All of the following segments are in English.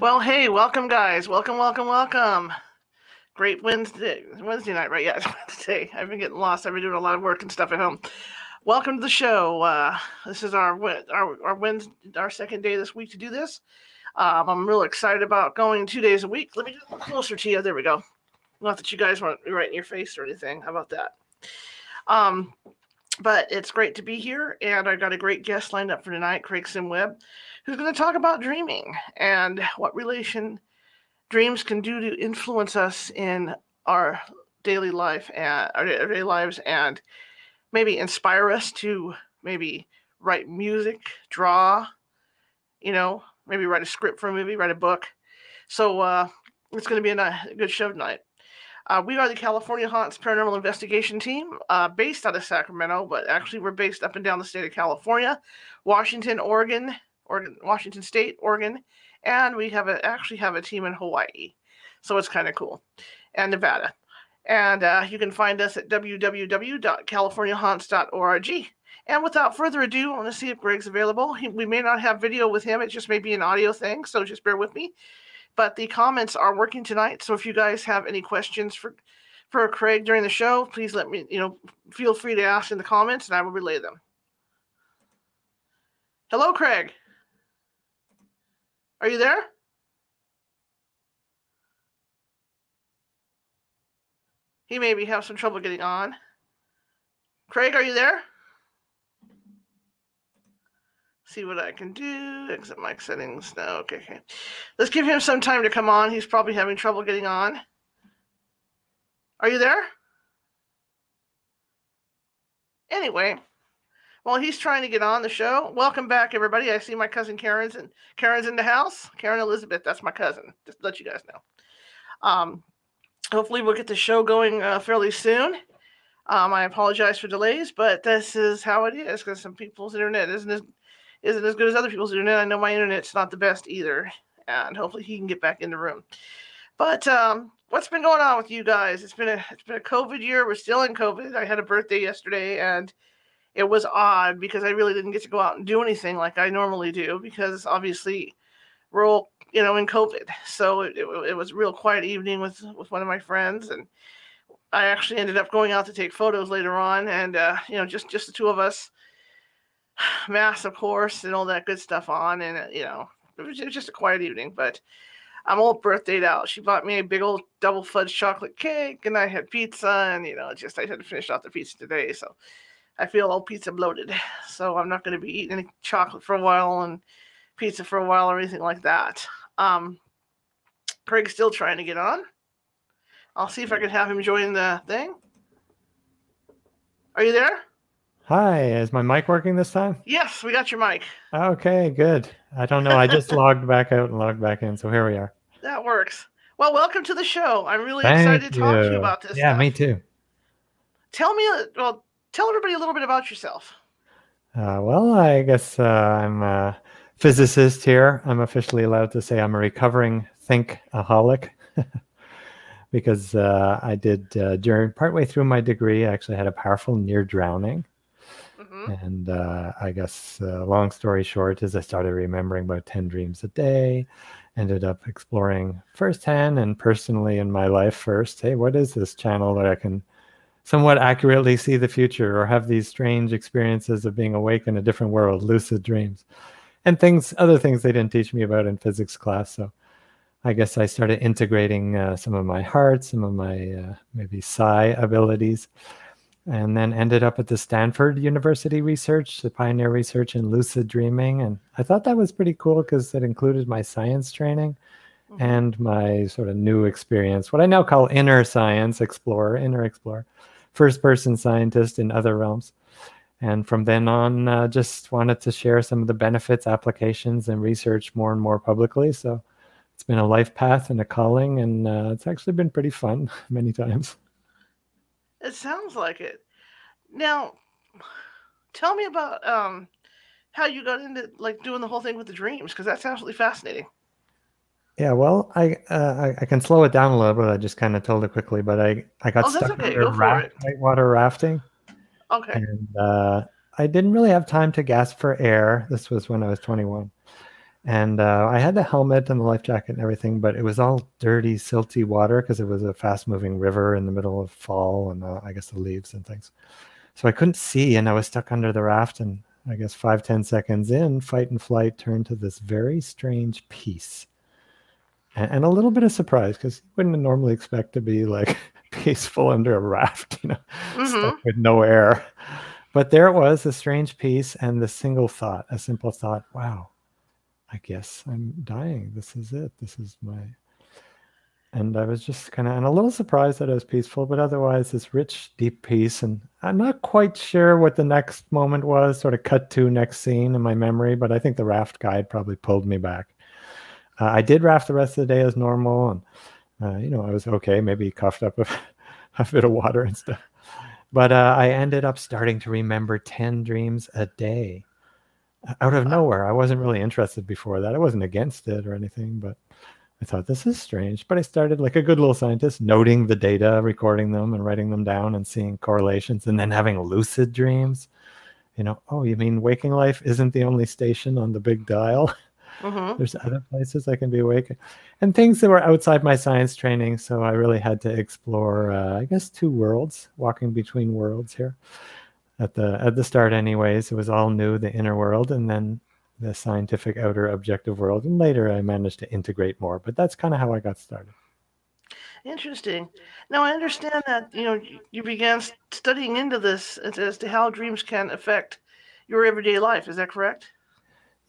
Well, hey, welcome, guys. Welcome, welcome, welcome. Great Wednesday, Wednesday night, right? Yeah, it's Wednesday. I've been getting lost. I've been doing a lot of work and stuff at home. Welcome to the show. Uh, this is our our our Wednesday, our second day this week to do this. Um, I'm really excited about going two days a week. Let me get closer to you. There we go. Not that you guys want me right in your face or anything. How about that? Um, but it's great to be here, and I've got a great guest lined up for tonight, Craig Sim Simweb who's going to talk about dreaming and what relation dreams can do to influence us in our daily life and our daily lives and maybe inspire us to maybe write music, draw, you know, maybe write a script for a movie, write a book. So uh, it's going to be a, good show tonight. Uh, we are the California Haunts Paranormal Investigation Team, uh, based out of Sacramento, but actually we're based up and down the state of California, Washington, Oregon, Oregon, Washington State, Oregon, and we have a, actually have a team in Hawaii. So it's kind of cool, and Nevada. And uh, you can find us at www.californiahaunts.org. And without further ado, I want to see if Greg's available. He, we may not have video with him; it just may be an audio thing, so just bear with me. But the comments are working tonight, so if you guys have any questions for for Craig during the show, please let me, you know, feel free to ask in the comments, and I will relay them. Hello, Craig. Are you there? He maybe have some trouble getting on. Craig, are you there? See what I can do. Exit mic settings. No, okay, okay. Let's give him some time to come on. He's probably having trouble getting on. Are you there? Anyway, while he's trying to get on the show, welcome back, everybody. I see my cousin Karen's and Karen's in the house. Karen Elizabeth, that's my cousin. Just let you guys know. Um, hopefully, we'll get the show going uh, fairly soon. Um, I apologize for delays, but this is how it is because some people's internet isn't as isn't as good as other people's internet. I know my internet's not the best either, and hopefully he can get back in the room. But um, what's been going on with you guys? It's been a it's been a COVID year. We're still in COVID. I had a birthday yesterday, and it was odd because I really didn't get to go out and do anything like I normally do because obviously we're all you know in COVID. So it, it, it was real quiet evening with with one of my friends and I actually ended up going out to take photos later on and uh, you know just just the two of us mask of course and all that good stuff on and uh, you know it was, it was just a quiet evening but I'm all birthdayed out. She bought me a big old double fudge chocolate cake and I had pizza and you know just I had to finish off the pizza today so I feel all pizza bloated. So I'm not going to be eating any chocolate for a while and pizza for a while or anything like that. Um, Craig's still trying to get on. I'll see if I can have him join the thing. Are you there? Hi, is my mic working this time? Yes, we got your mic. Okay, good. I don't know. I just logged back out and logged back in, so here we are. That works. Well, welcome to the show. I'm really Thank excited to you. talk to you about this. Yeah, stuff. me too. Tell me, well, tell everybody a little bit about yourself. Uh, well, I guess uh, I'm a physicist here. I'm officially allowed to say I'm a recovering thinkaholic because uh, I did uh, during partway through my degree. I actually had a powerful near drowning. Mm-hmm. And uh, I guess, uh, long story short, is I started remembering about 10 dreams a day, ended up exploring firsthand and personally in my life first. Hey, what is this channel that I can somewhat accurately see the future or have these strange experiences of being awake in a different world, lucid dreams, and things, other things they didn't teach me about in physics class. So I guess I started integrating uh, some of my heart, some of my uh, maybe psi abilities, and then ended up at the Stanford University research, the pioneer research in lucid dreaming. And I thought that was pretty cool because it included my science training mm-hmm. and my sort of new experience, what I now call inner science explorer, inner explorer, first person scientist in other realms. And from then on, uh, just wanted to share some of the benefits, applications, and research more and more publicly. So it's been a life path and a calling, and uh, it's actually been pretty fun many times. It sounds like it. Now, tell me about um, how you got into like doing the whole thing with the dreams, because that's absolutely fascinating. Yeah, well, I, uh, I, I can slow it down a little bit. I just kind of told it quickly, but I I got oh, stuck okay. under raft, whitewater rafting. Okay. And uh, I didn't really have time to gasp for air. This was when I was 21, and uh, I had the helmet and the life jacket and everything, but it was all dirty, silty water because it was a fast-moving river in the middle of fall and uh, I guess the leaves and things. So I couldn't see, and I was stuck under the raft. And I guess five ten seconds in, fight and flight turned to this very strange peace and, and a little bit of surprise because you wouldn't normally expect to be like peaceful under a raft, you know, mm-hmm. stuck with no air. But there it was, a strange peace and the single thought, a simple thought, wow, I guess I'm dying. This is it. This is my. And I was just kind of, and a little surprised that I was peaceful, but otherwise, this rich, deep peace. And I'm not quite sure what the next moment was, sort of cut to next scene in my memory, but I think the raft guide probably pulled me back. Uh, I did raft the rest of the day as normal, and uh, you know I was okay. Maybe coughed up a, a bit of water and stuff, but uh, I ended up starting to remember ten dreams a day uh, out of nowhere. I wasn't really interested before that. I wasn't against it or anything, but I thought this is strange. But I started like a good little scientist, noting the data, recording them, and writing them down, and seeing correlations, and then having lucid dreams. You know, oh, you mean waking life isn't the only station on the big dial? Mm-hmm. There's other places I can be awake, and things that were outside my science training. So I really had to explore, uh, I guess, two worlds, walking between worlds here. At the at the start, anyways, it was all new, the inner world, and then the scientific outer objective world. And later, I managed to integrate more. But that's kind of how I got started. Interesting. Now I understand that you know you began studying into this as to how dreams can affect your everyday life. Is that correct?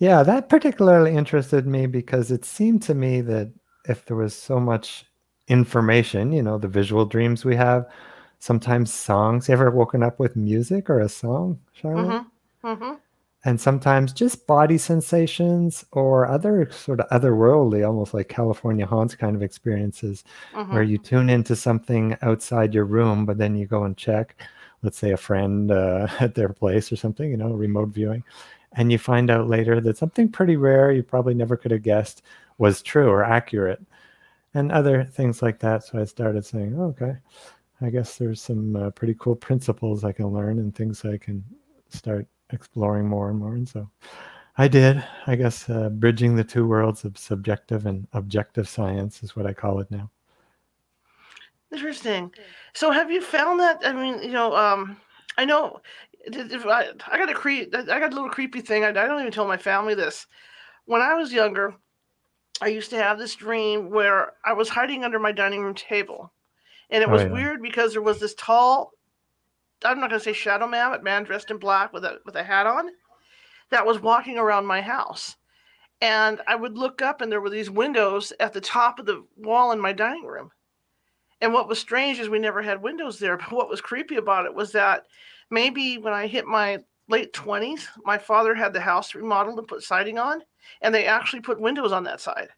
Yeah, that particularly interested me because it seemed to me that if there was so much information, you know, the visual dreams we have, sometimes songs. You ever woken up with music or a song, Charlotte? Mm-hmm. Mm-hmm. And sometimes just body sensations or other sort of otherworldly, almost like California haunts kind of experiences, mm-hmm. where you tune into something outside your room, but then you go and check, let's say a friend uh, at their place or something, you know, remote viewing, and you find out later that something pretty rare you probably never could have guessed was true or accurate and other things like that. So i started saying oh, okay i guess there's some uh, pretty cool principles i can learn and things i can start exploring more and more. And so i did. I guess uh, bridging the two worlds of subjective and objective science is what i call it now. Interesting. So have you found that i mean you know um I know I, I got a creep. I got a little creepy thing. I, I don't even tell my family this. When I was younger, I used to have this dream where I was hiding under my dining room table, and it oh, was oh, yeah. weird because there was this tall. I'm not going to say shadow man, but man dressed in black with a with a hat on, that was walking around my house, and I would look up, and there were these windows at the top of the wall in my dining room. And what was strange is we never had windows there. But what was creepy about it was that maybe when I hit my late 20s, my father had the house remodeled and put siding on, and they actually put windows on that side.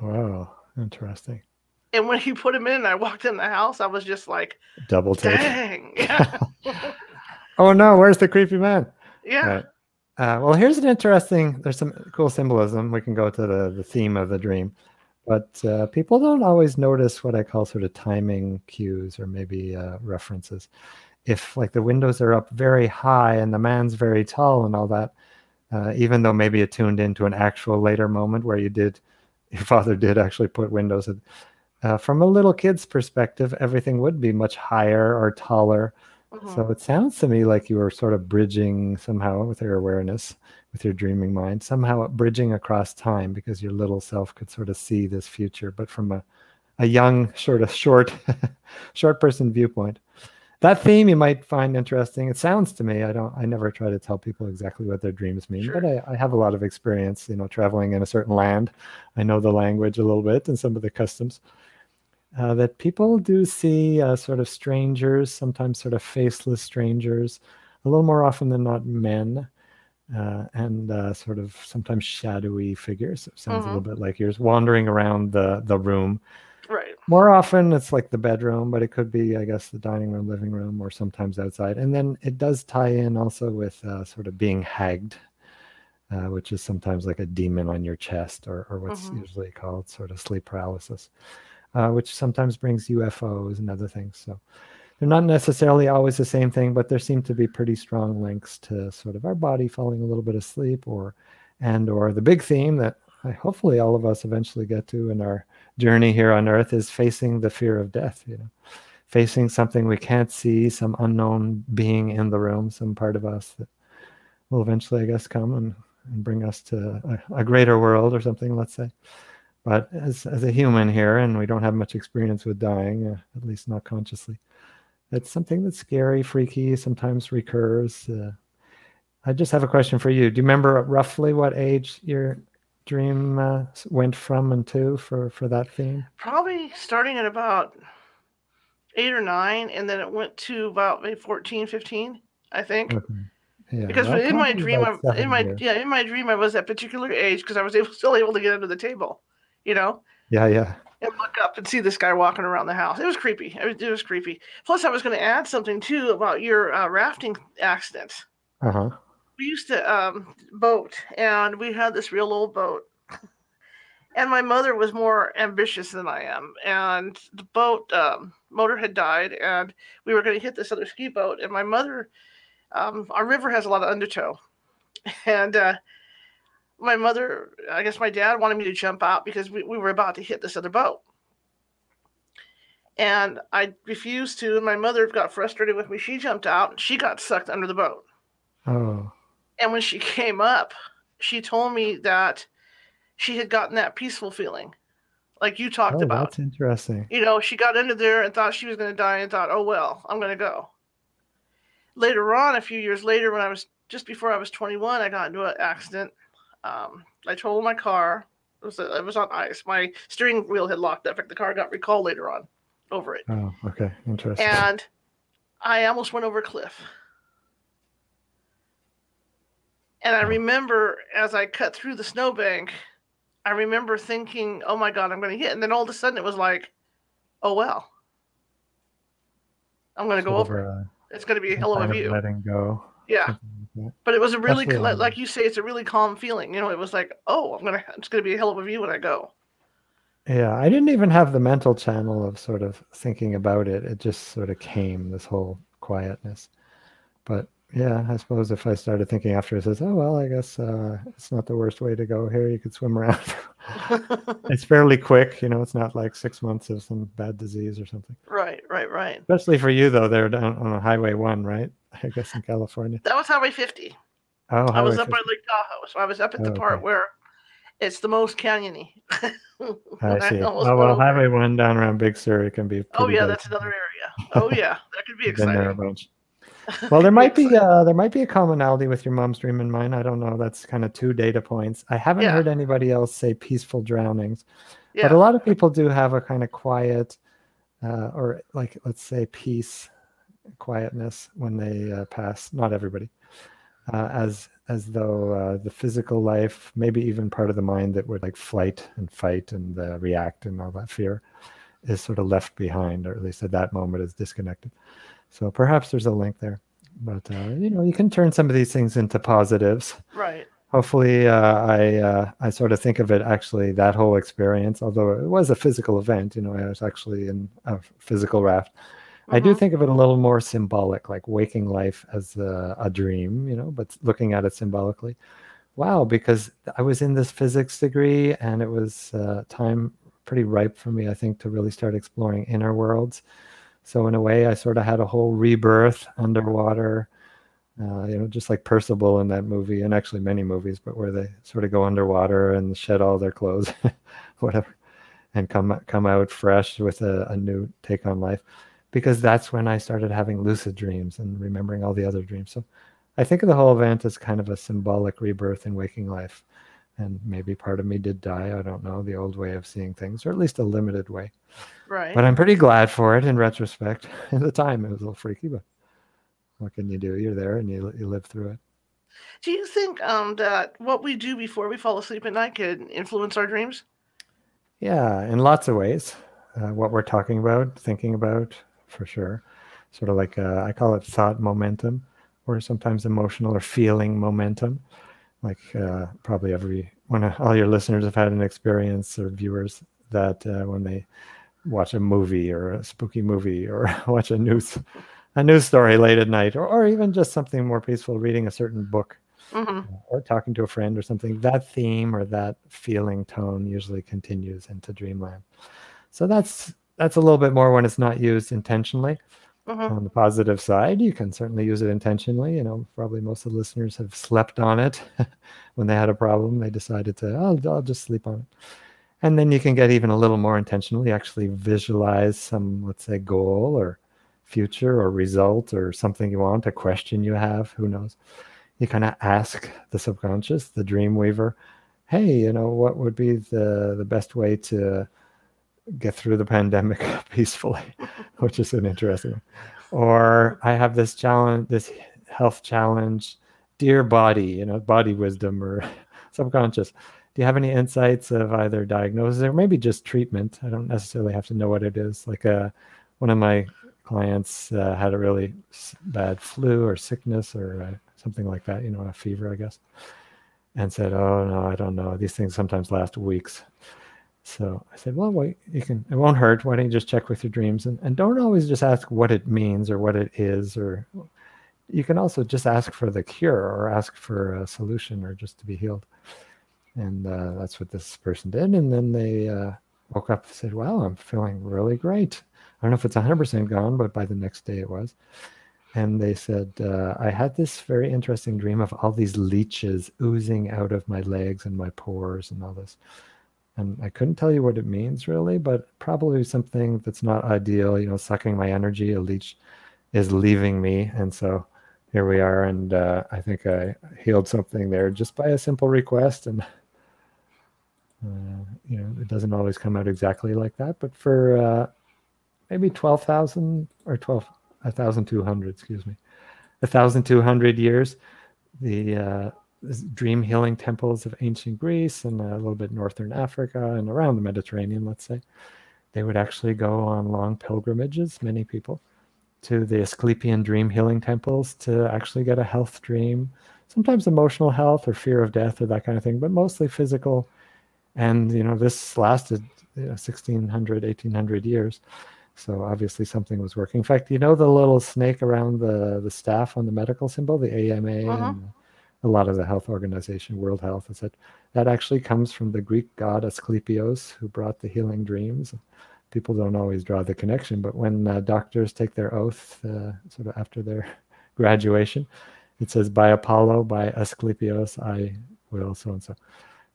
Wow, interesting. And when he put them in, I walked in the house, I was just like, double take. Dang. Yeah. oh no, where's the creepy man? Yeah. Right. Uh, well, here's an interesting. There's some cool symbolism. We can go to the the theme of the dream, but uh, people don't always notice what I call sort of timing cues or maybe uh, references if like the windows are up very high and the man's very tall and all that, uh, even though maybe it tuned into an actual later moment where you did, your father did actually put windows. In, uh, from a little kid's perspective, everything would be much higher or taller Mhm. So it sounds to me like you were sort of bridging somehow with your awareness, with your dreaming mind, somehow bridging across time because your little self could sort of see this future, but from a, a young, sort of short, short person viewpoint. That theme you might find interesting. It sounds to me, I don't, I never try to tell people exactly what their dreams mean, but I, I have a lot of experience, you know, traveling in a certain land. I know the language a little bit and some of the customs uh, that people do see uh, sort of strangers, sometimes sort of faceless strangers, a little more often than not men, uh, and uh, sort of sometimes shadowy figures. It sounds a little bit like yours, wandering around the the room. More often, it's like the bedroom, but it could be, I guess, the dining room, living room, or sometimes outside. And then it does tie in also with uh, sort of being hagged. Uh, which is sometimes like a demon on your chest, or, or what's Mhm. usually called sort of sleep paralysis uh, which sometimes brings UFOs and other things. So they're not necessarily always the same thing, but there seem to be pretty strong links to sort of our body falling a little bit asleep, or and or the big theme that I hopefully all of us eventually get to in our journey here on Earth is facing the fear of death. You know, facing something we can't see, some unknown being in the room, some part of us that will eventually, I guess, come and, and bring us to a, a greater world or something. Let's say. But as, as a human here, and we don't have much experience with dying, uh, at least not consciously, it's something that's scary, freaky, sometimes recurs. Uh, I just have a question for you. Do you remember roughly what age your dream uh, went from and to for, for that theme? Probably starting at about eight or nine, and then it went to about maybe 14, 15, I think. Okay. Yeah, Because in my dream, I, in my years. yeah, in my dream, I was that particular age because I was able, still able to get under the table, you know, Yeah, yeah. and look up and see this guy walking around the house. It was creepy. It was, it was creepy. Plus, I was going to add something too about your uh, rafting accident. Uh huh. We used to um, boat and we had this real old boat. And my mother was more ambitious than i am and the boat um, motor had died and we were going to hit this other ski boat and my mother um, our river has a lot of undertow. And uh, my mother i guess my dad wanted me to jump out because we, we were about to hit this other boat. And i refused to and my mother got frustrated with me. She jumped out and she got sucked under the boat. Oh, and when she came up, she told me that she had gotten that peaceful feeling, like you talked oh, about. that's interesting. You know, she got into there and thought she was going to die and thought, oh, well, I'm going to go. Later on, a few years later, when I was just before I was 21, I got into an accident. Um, I totaled my car. It was, it was on ice. My steering wheel had locked up. The car got recalled later on over it. Oh, okay. Interesting. And I almost went over a cliff. And I remember as I cut through the snowbank, I remember thinking, oh my God, I'm going to hit. And then all of a sudden it was like, oh well. I'm going to go over. it. uh, It's going to be a hell of a view. letting go. Yeah. like. But it was a really, like, like you say, it's a really calm feeling. You know, it was like, oh, I'm going to, it's going to be a hell of a view when I go. Yeah, I didn't even have the mental channel of sort of thinking about it. It just sort of came, this whole quietness. But yeah, I suppose if I started thinking after, it says, oh, well, I guess uh, it's not the worst way to go here. You could swim around. it's fairly quick, you know, it's not like six months of some bad disease or something. right, right, right. Especially for you, though, they're down on Highway 1, right? I guess in California. That was Highway 50. Oh, Highway I was up by Lake Tahoe, so I was up at the Oh, part okay. where it's the most canyony. I see. almost Oh, well. Highway 1 down around Big Sur, it can be Oh yeah, that's another area. Oh yeah, that could be I've been there a exciting. bunch. Well, there might be uh, there might be a commonality with your mom's dream and mine. I don't know. That's kind of two data points. I haven't Yeah. heard anybody else say peaceful drownings, but a lot of people do have a kind of quiet, uh, or like let's say peace, quietness when they uh, pass. Not everybody, uh, as as though uh, the physical life, maybe even part of the mind that would like flight and fight and uh, react and all that fear, is sort of left behind, or at least at that moment is disconnected. So perhaps there's a link there, but uh, you know you can turn some of these things into positives. right. Hopefully, uh, I uh, I sort of think of it actually that whole experience, although it was a physical event. You know, I was actually in a physical raft. I do Mhm. think of it a little more symbolic, like waking life as a, a dream. You know, but looking at it symbolically. Wow, because I was in this physics degree, and it was uh, time pretty ripe for me, I think, to really start exploring inner worlds. So in a way, I sort of had a whole rebirth underwater, uh, you know, just like Percival in that movie, and actually many movies, but where they sort of go underwater and shed all their clothes, whatever, and come come out fresh with a, a new take on life. Because that's when I started having lucid dreams and remembering all the other dreams. So I think of the whole event as kind of a symbolic rebirth in waking life. And maybe part of me did die. I don't know, the old way of seeing things, or at least a limited way. Right. But I'm pretty glad for it in retrospect. At the time, it was a little freaky, but what can you do? You're there and you, you live through it. do you think um, that what we do before we fall asleep at night can influence our dreams? Yeah, in lots of ways. Uh, what we're talking about, thinking about, for sure. Sort of like uh, I call it thought momentum, or sometimes emotional or feeling momentum. Like uh, probably every one of all your listeners have had an experience or viewers that uh, when they watch a movie or a spooky movie or watch a news a news story late at night or, or even just something more peaceful reading a certain book hmm or talking to a friend or something that theme or that feeling tone usually continues into dreamland. So that's that's a little bit more when it's not used intentionally hmm on the positive side you can certainly use it intentionally you know probably most of the listeners have slept on it when they had a problem they decided to oh, i'll just sleep on it. And then you can get even a little more intentional you actually visualize some let's say goal or future or result or something you want a question you have who knows. You kind of ask the subconscious the dream weaver hey you know what would be the the best way to get through the pandemic peacefully which is an interesting or i have this challenge this health challenge. Dear body you know body wisdom or subconscious do you have any insights of either diagnosis or maybe just treatment? I don't necessarily have to know what it is. Like uh, one of my clients uh, had a really bad flu or sickness or uh, something like that you know a fever i guess and said oh no i don't know. These things sometimes last weeks so I said, well, wait, you can, it won't hurt. Why don't you just check with your dreams? And, and don't always just ask what it means or what it is, or you can also just ask for the cure or ask for a solution or just to be healed. And uh, that's what this person did. And then they uh, woke up and said, well, I'm feeling really great. I don't know if it's 100% gone, but by the next day it was. And they said, uh, I had this very interesting dream of all these leeches oozing out of my legs and my pores and all this and I couldn't tell you what it means really, but probably something that's not ideal. You know, sucking my energy. A leech is leaving me, and so here we are. And uh, I think I healed something there just by a simple request. And uh, you know, it doesn't always come out exactly like that, but for uh, maybe twelve thousand or twelve a thousand two hundred, excuse me, a thousand two hundred years, the uh, dream healing temples of ancient Greece and a little bit northern Africa and around the Mediterranean, let's say, they would actually go on long pilgrimages, many people, to the Asclepian dream healing temples to actually get a health dream, sometimes emotional health or fear of death or that kind of thing, but mostly physical. And, you know, this lasted you know, 1600, 1800 years. So obviously something was working. In fact, you know the little snake around the, the staff on the medical symbol, the AMA Uh-huh. and a lot of the health organization, World Health, is that that actually comes from the Greek god Asclepios, who brought the healing dreams. People don't always draw the connection, but when uh, doctors take their oath, uh, sort of after their graduation, it says, "By Apollo, by Asclepios, I will so and so,"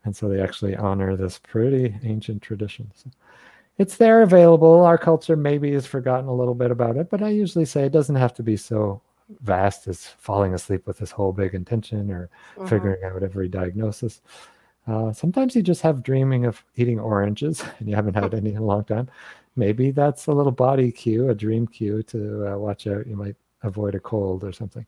and so they actually honor this pretty ancient tradition. So it's there, available. Our culture maybe has forgotten a little bit about it, but I usually say it doesn't have to be so vast as falling asleep with this whole big intention or Mhm. figuring out every diagnosis. Uh, sometimes you just have dreaming of eating oranges and you haven't had any in a long time. Maybe that's a little body cue, a dream cue to uh, watch out. You might avoid a cold or something,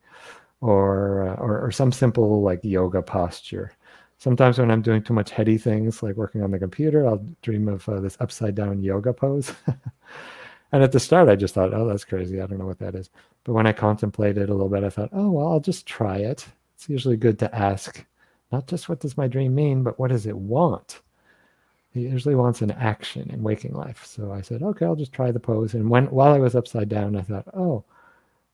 or, uh, or or some simple like yoga posture. Sometimes when I'm doing too much heady things, like working on the computer, I'll dream of uh, this upside down yoga pose. and at the start, I just thought, "Oh, that's crazy. I don't know what that is." But when I contemplated a little bit, I thought, "Oh, well, I'll just try it." It's usually good to ask not just what does my dream mean, but what does it want? It usually wants an action in waking life. So I said, okay, I'll just try the pose. And when while I was upside down, I thought, oh,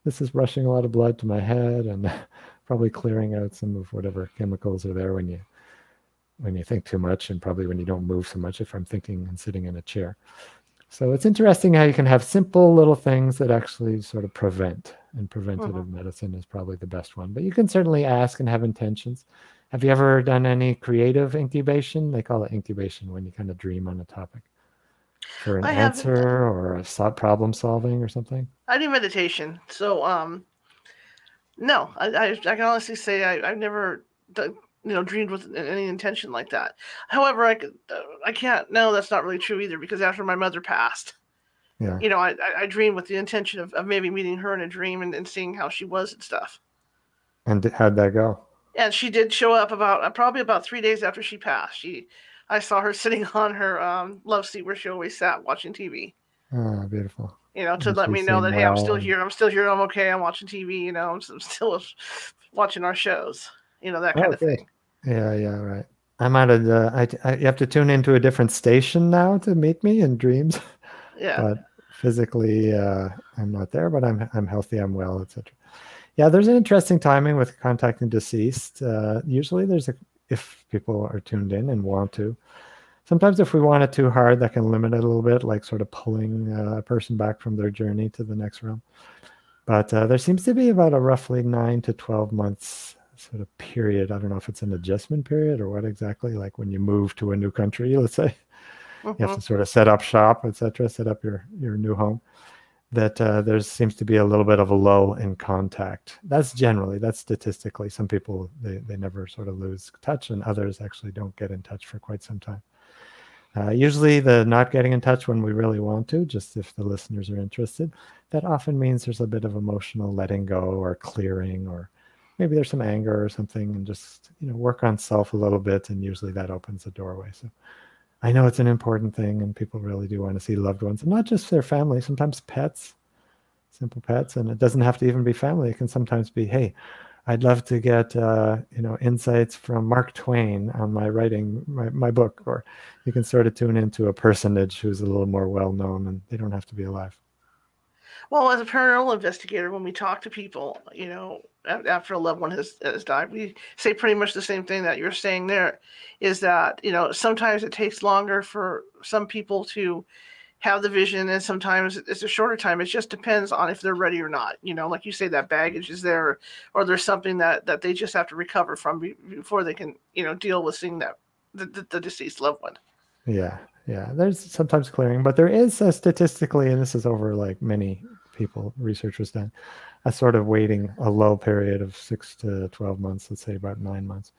this is rushing a lot of blood to my head and probably clearing out some of whatever chemicals are there when you when you think too much and probably when you don't move so much if I'm thinking and sitting in a chair. So it's interesting how you can have simple little things that actually sort of prevent, and preventative Mhm. medicine is probably the best one. But you can certainly ask and have intentions. Have you ever done any creative incubation? They call it incubation when you kind of dream on a topic for an I haven't answer or a problem solving or something. I do meditation, so um, no, I I, I can honestly say I, I've never done, you know dreamed with any intention like that. However, I could uh, I can't. No, that's not really true either because after my mother passed, Yeah. you know, I I, dreamed with the intention of, of maybe meeting her in a dream and, and seeing how she was and stuff. And how'd that go? And she did show up about uh, probably about three days after she passed. She I saw her sitting on her um, love seat where she always sat watching TV. Oh, beautiful. you know, to let me know that hey, I'm still here. I'm still here. I'm okay. I'm watching TV. You know, I'm still watching our shows. You know that kind Oh, of thing. Yeah, yeah, right. I'm out of the. I, I, you have to tune into a different station now to meet me in dreams. Yeah. but physically uh, i'm not there but i'm i'm healthy i'm well etc yeah there's an interesting timing with contacting deceased uh, usually there's a if people are tuned in and want to sometimes if we want it too hard that can limit it a little bit like sort of pulling uh, a person back from their journey to the next realm but uh, there seems to be about a roughly 9 to 12 months sort of period i don't know if it's an adjustment period or what exactly like when you move to a new country let's say you have Mhm. to sort of set up shop, etc., set up your your new home. That uh, there seems to be a little bit of a lull in contact. That's generally that's statistically. Some people they they never sort of lose touch, and others actually don't get in touch for quite some time. Uh, usually, the not getting in touch when we really want to, just if the listeners are interested, that often means there's a bit of emotional letting go or clearing, or maybe there's some anger or something, and just you know work on self a little bit, and usually that opens the doorway. So. I know it's an important thing, and people really do want to see loved ones, and not just their family. Sometimes pets, simple pets, and it doesn't have to even be family. It can sometimes be, hey, I'd love to get uh, you know insights from Mark Twain on my writing my, my book, or you can sort of tune into a personage who's a little more well known, and they don't have to be alive. Well, as a paranormal investigator, when we talk to people, you know, after a loved one has, has died, we say pretty much the same thing that you're saying there is that, you know, sometimes it takes longer for some people to have the vision and sometimes it's a shorter time. It just depends on if they're ready or not. You know, like you say, that baggage is there or there's something that, that they just have to recover from before they can, you know, deal with seeing that the, the, the deceased loved one. Yeah, yeah. There's sometimes clearing, but there is statistically, and this is over like many people, research was done, a sort of waiting, a low period of six to 12 months, let's say about nine months,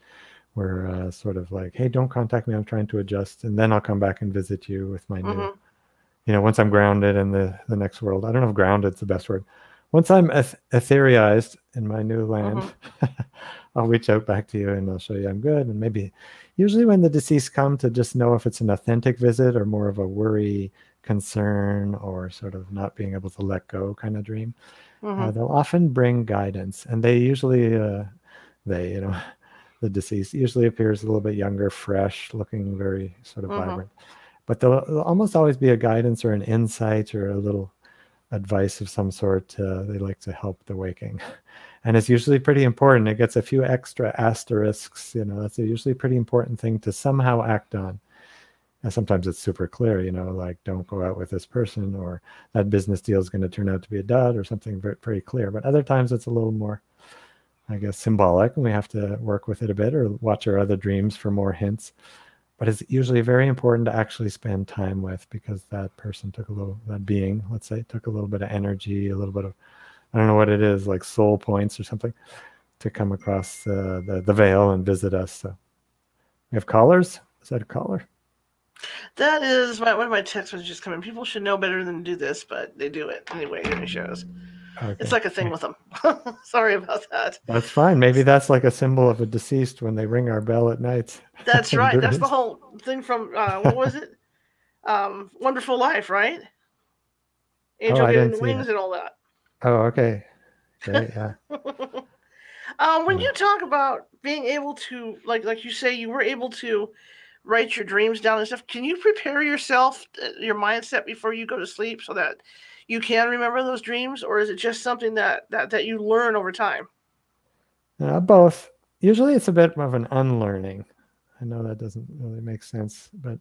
where uh, sort of like, hey, don't contact me. I'm trying to adjust. And then I'll come back and visit you with my new, Mhm. you know, once I'm grounded in the, the next world. I don't know if grounded's the best word. Once I'm eth- in my new land, I'll reach out back to you and I'll show you I'm good. And maybe usually when the deceased come to just know if it's an authentic visit or more of a worry, concern, or sort of not being able to let go kind of dream, Mhm. uh, they'll often bring guidance. And they usually, uh, they, you know, the deceased usually appears a little bit younger, fresh, looking very sort of Mhm. vibrant. But there'll, there'll almost always be a guidance or an insight or a little advice of some sort. Uh, they like to help the waking. And it's usually pretty important. It gets a few extra asterisks. You know, that's a usually pretty important thing to somehow act on. And sometimes it's super clear, you know, like don't go out with this person or that business deal is going to turn out to be a dud or something very, very clear. But other times it's a little more, I guess, symbolic and we have to work with it a bit or watch our other dreams for more hints. But it's usually very important to actually spend time with because that person took a little, that being, let's say, took a little bit of energy, a little bit of, I don't know what it is, like soul points or something to come across uh, the, the veil and visit us. So we have callers. Is that a caller? That is my, one of my text messages coming. People should know better than to do this, but they do it anyway in the shows. Okay. It's like a thing with them. Sorry about that. That's fine. Maybe that's like a symbol of a deceased when they ring our bell at night. That's right. That's the whole thing from uh, what was it? Um, Wonderful Life, right? Angel Oh, getting didn't the see wings and all that. Oh, okay. Okay, yeah. um, when Yeah. you talk about being able to, like, like you say, you were able to write your dreams down and stuff. Can you prepare yourself, uh, your mindset before you go to sleep, so that you can remember those dreams, or is it just something that that that you learn over time? Uh, both. Usually it's a bit of an unlearning. I know that doesn't really make sense, but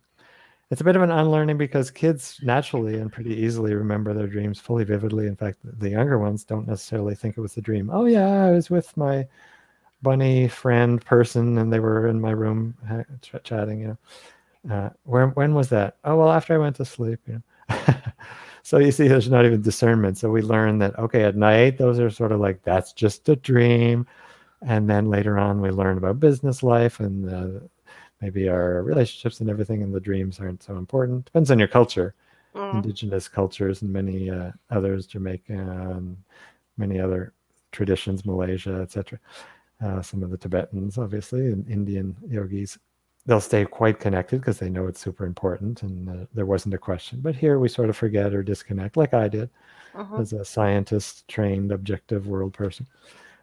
it's a bit of an unlearning because kids naturally and pretty easily remember their dreams fully vividly. In fact, the younger ones don't necessarily think it was a dream. Oh yeah, I was with my bunny friend person and they were in my room ch- chatting. You know, uh, where when was that? Oh well, after I went to sleep. You know. so you see, there's not even discernment. So we learn that okay, at night those are sort of like that's just a dream, and then later on we learn about business life and. Uh, maybe our relationships and everything and the dreams aren't so important depends on your culture mm. indigenous cultures and many uh, others jamaica and many other traditions malaysia etc uh, some of the tibetans obviously and indian yogis they'll stay quite connected because they know it's super important and uh, there wasn't a question but here we sort of forget or disconnect like i did uh-huh. as a scientist trained objective world person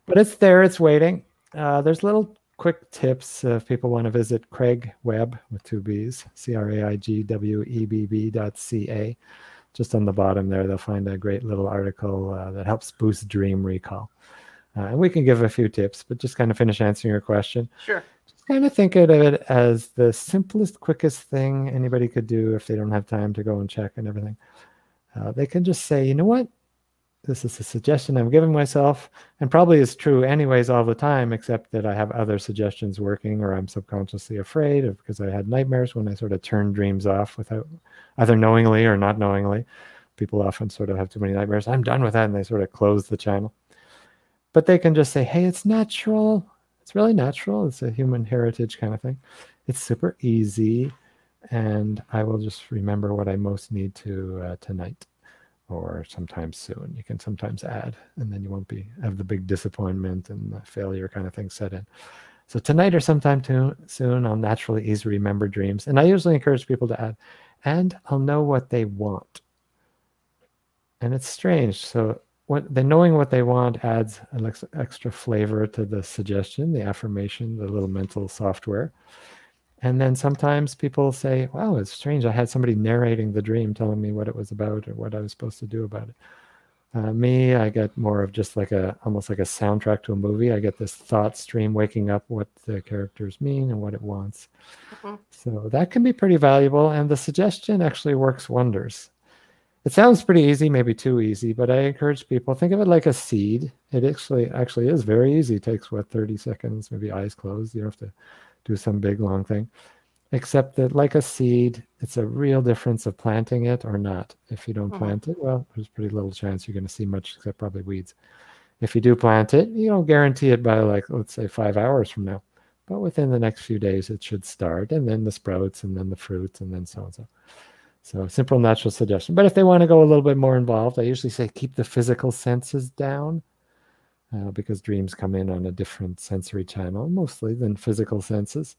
but it's there it's waiting uh, there's little quick tips if people want to visit Craig Webb with two B's, C R A I G W E B B dot C A. Just on the bottom there, they'll find a great little article uh, that helps boost dream recall. Uh, and we can give a few tips, but just kind of finish answering your question. Sure. Just kind of think of it as the simplest, quickest thing anybody could do if they don't have time to go and check and everything. Uh, they can just say, you know what? this is a suggestion I'm giving myself, and probably is true anyways all the time, except that I have other suggestions working, or I'm subconsciously afraid of because I had nightmares when I sort of turn dreams off without either knowingly or not knowingly. People often sort of have too many nightmares. I'm done with that, and they sort of close the channel. But they can just say, "Hey, it's natural. It's really natural. It's a human heritage kind of thing. It's super easy." And I will just remember what I most need to uh, tonight or sometime soon. You can sometimes add, and then you won't be have the big disappointment and the failure kind of thing set in. So tonight or sometime soon, I'll naturally easily remember dreams, and I usually encourage people to add, and I'll know what they want. And it's strange. So what the knowing what they want adds an extra flavor to the suggestion, the affirmation, the little mental software. And then sometimes people say, wow, it's strange. I had somebody narrating the dream, telling me what it was about or what I was supposed to do about it. Uh, me, I get more of just like a almost like a soundtrack to a movie. I get this thought stream waking up what the characters mean and what it wants. Mm-hmm. So that can be pretty valuable. And the suggestion actually works wonders. It sounds pretty easy, maybe too easy, but I encourage people think of it like a seed. It actually actually is very easy. It takes what 30 seconds, maybe eyes closed. You don't have to do some big long thing. Except that, like a seed, it's a real difference of planting it or not. If you don't mm-hmm. plant it, well, there's pretty little chance you're going to see much, except probably weeds. If you do plant it, you don't guarantee it by like let's say five hours from now, but within the next few days it should start, and then the sprouts, and then the fruits, and then so on and so. So simple natural suggestion. But if they want to go a little bit more involved, I usually say keep the physical senses down uh, because dreams come in on a different sensory channel, mostly than physical senses.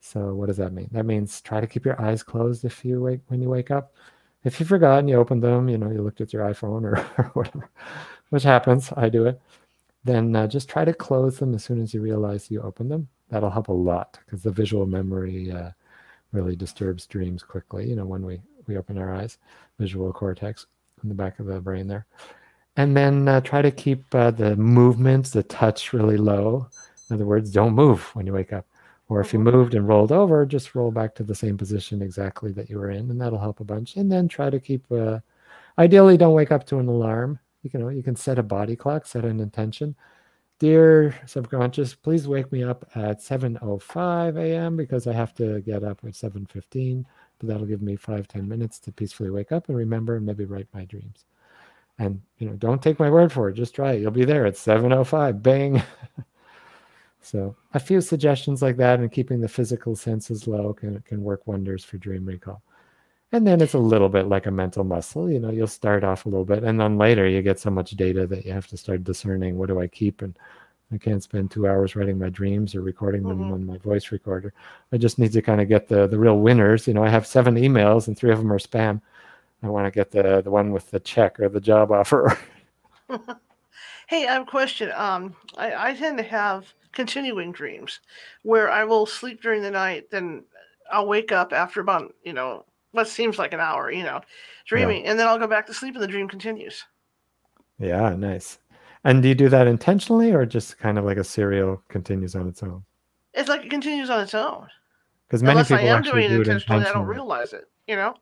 So what does that mean? That means try to keep your eyes closed if you wake when you wake up. If you forgot and you opened them, you know, you looked at your iPhone or, or whatever, which happens, I do it. Then uh, just try to close them as soon as you realize you opened them. That'll help a lot because the visual memory uh, really disturbs dreams quickly. You know, when we we open our eyes, visual cortex in the back of the brain there and then uh, try to keep uh, the movements, the touch really low. In other words, don't move when you wake up. Or if you mm-hmm. moved and rolled over, just roll back to the same position exactly that you were in, and that'll help a bunch. And then try to keep. Uh, ideally, don't wake up to an alarm. You can you can set a body clock, set an intention. Dear subconscious, please wake me up at 7:05 a.m. because I have to get up at 7:15. But that'll give me five ten minutes to peacefully wake up and remember and maybe write my dreams. And you know, don't take my word for it. Just try it. You'll be there at 7:05. Bang. so a few suggestions like that, and keeping the physical senses low can can work wonders for dream recall. And then it's a little bit like a mental muscle. You know, you'll start off a little bit, and then later you get so much data that you have to start discerning what do I keep and I can't spend two hours writing my dreams or recording them mm-hmm. on my voice recorder. I just need to kind of get the the real winners. You know, I have seven emails and three of them are spam. I want to get the the one with the check or the job offer. hey, I have a question. Um, I, I tend to have continuing dreams where I will sleep during the night, then I'll wake up after about you know what seems like an hour, you know, dreaming, yeah. and then I'll go back to sleep, and the dream continues. Yeah, nice. And do you do that intentionally, or just kind of like a serial continues on its own? It's like it continues on its own. Because many Unless people I am doing it intentionally, I don't realize it. You know.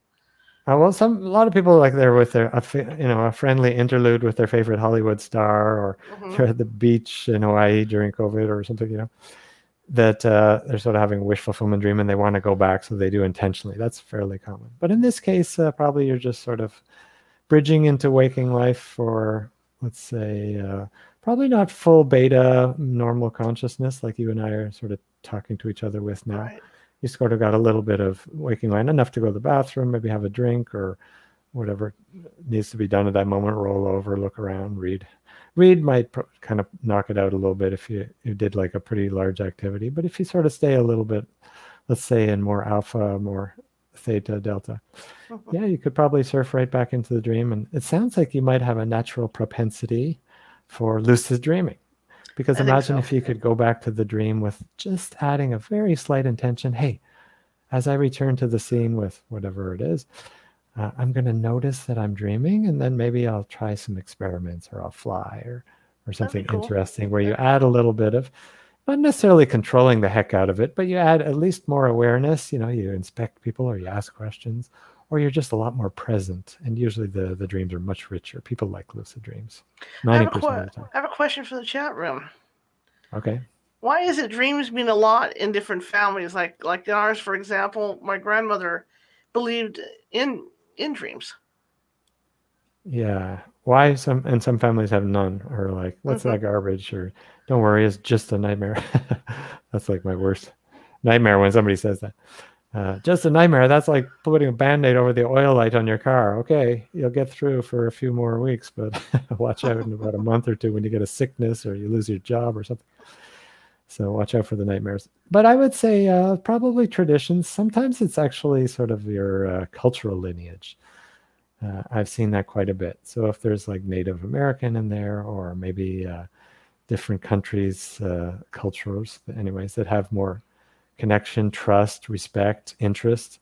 Uh, well, some a lot of people like they're with their a, you know a friendly interlude with their favorite Hollywood star, or mm-hmm. they're at the beach in Hawaii during COVID or something. You know, that uh, they're sort of having a wish fulfillment dream and they want to go back, so they do intentionally. That's fairly common. But in this case, uh, probably you're just sort of bridging into waking life for, let's say, uh, probably not full beta normal consciousness like you and I are sort of talking to each other with now. Right. You sort of got a little bit of waking mind, enough to go to the bathroom, maybe have a drink or whatever needs to be done at that moment. Roll over, look around, read read might pro- kind of knock it out a little bit if you, you did like a pretty large activity. But if you sort of stay a little bit, let's say in more alpha, more theta, delta, mm-hmm. yeah, you could probably surf right back into the dream. And it sounds like you might have a natural propensity for lucid dreaming. Because I imagine so. if you could go back to the dream with just adding a very slight intention. Hey, as I return to the scene with whatever it is, uh, I'm going to notice that I'm dreaming, and then maybe I'll try some experiments, or I'll fly, or or something cool. interesting where you add a little bit of, not necessarily controlling the heck out of it, but you add at least more awareness. You know, you inspect people, or you ask questions, or you're just a lot more present. And usually, the the dreams are much richer. People like lucid dreams. Ninety percent of the time. I have a question for the chat room. Okay why is it dreams mean a lot in different families like like ours for example my grandmother believed in in dreams. Yeah. Why some and some families have none or like what's mm-hmm. that garbage or don't worry it's just a nightmare. that's like my worst nightmare when somebody says that. Uh, just a nightmare. That's like putting a band-aid over the oil light on your car. Okay, you'll get through for a few more weeks, but watch out in about a month or two when you get a sickness or you lose your job or something. So watch out for the nightmares. But I would say uh, probably traditions. Sometimes it's actually sort of your uh, cultural lineage. Uh, I've seen that quite a bit. So if there's like Native American in there, or maybe uh, different countries, uh, cultures, anyways, that have more connection, trust, respect, interest,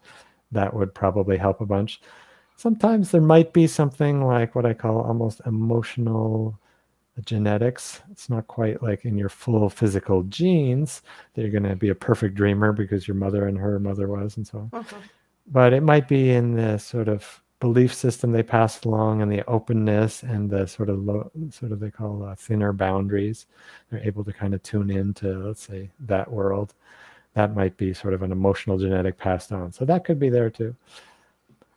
that would probably help a bunch. Sometimes there might be something like what I call almost emotional genetics. It's not quite like in your full physical genes that you're going to be a perfect dreamer because your mother and her mother was, and so on. Uh-huh. But it might be in the sort of belief system they passed along and the openness and the sort of low, sort of they call uh, thinner boundaries. They're able to kind of tune into, let's say, that world. That might be sort of an emotional genetic passed on. So that could be there too.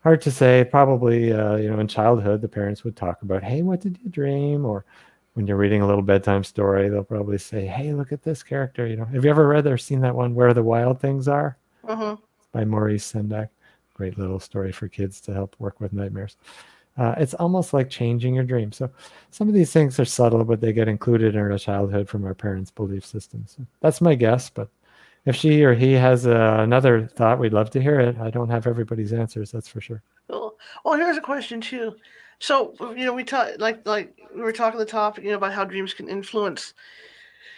Hard to say. Probably, uh, you know, in childhood, the parents would talk about, "Hey, what did you dream?" or when you're reading a little bedtime story, they'll probably say, "Hey, look at this character." You know, have you ever read or seen that one, "Where the Wild Things Are"? Uh-huh. By Maurice Sendak. Great little story for kids to help work with nightmares. Uh, it's almost like changing your dream. So some of these things are subtle, but they get included in our childhood from our parents' belief systems. So that's my guess. But if she or he has uh, another thought, we'd love to hear it. I don't have everybody's answers, that's for sure. Cool. Well, here's a question too. So you know, we talk like like we were talking the topic, you know, about how dreams can influence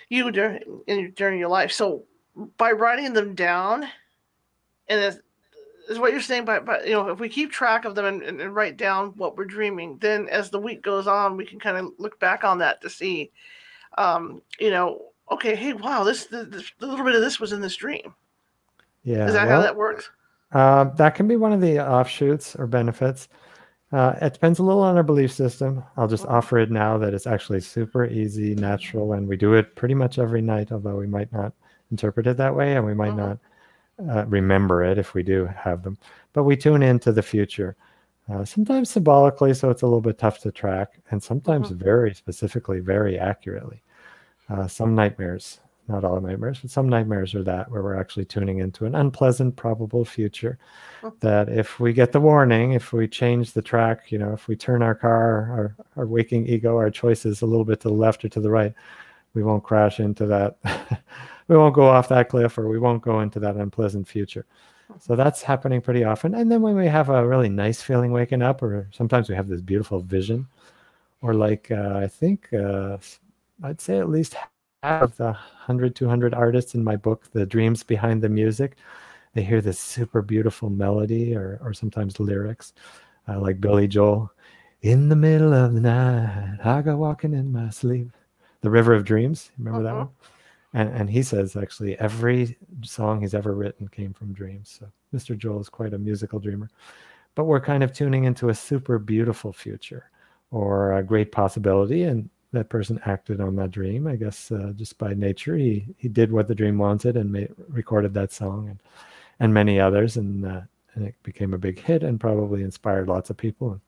you during in, during your life. So by writing them down, and is what you're saying. But but you know, if we keep track of them and, and, and write down what we're dreaming, then as the week goes on, we can kind of look back on that to see, um, you know, okay, hey, wow, this, this, a little bit of this was in this dream. Yeah, is that well, how that works? Uh, that can be one of the offshoots or benefits. Uh, it depends a little on our belief system. I'll just mm-hmm. offer it now that it's actually super easy, natural, and we do it pretty much every night, although we might not interpret it that way and we might mm-hmm. not uh, remember it if we do have them. But we tune into the future, uh, sometimes symbolically, so it's a little bit tough to track, and sometimes mm-hmm. very specifically, very accurately. Uh, some nightmares not all nightmares, but some nightmares are that where we're actually tuning into an unpleasant, probable future. That if we get the warning, if we change the track, you know, if we turn our car, our, our waking ego, our choices a little bit to the left or to the right, we won't crash into that. we won't go off that cliff or we won't go into that unpleasant future. So that's happening pretty often. And then when we have a really nice feeling waking up, or sometimes we have this beautiful vision, or like uh, I think uh, I'd say at least half of the 100, 200 artists in my book, The Dreams Behind the Music, they hear this super beautiful melody or, or sometimes lyrics, uh, like Billy Joel. In the middle of the night, I go walking in my sleep. The River of Dreams. Remember uh-huh. that one? And, and he says actually every song he's ever written came from dreams. So Mr. Joel is quite a musical dreamer. But we're kind of tuning into a super beautiful future or a great possibility. And that person acted on that dream, I guess, uh, just by nature. He, he did what the dream wanted and made, recorded that song and, and many others. And, uh, and it became a big hit and probably inspired lots of people. And,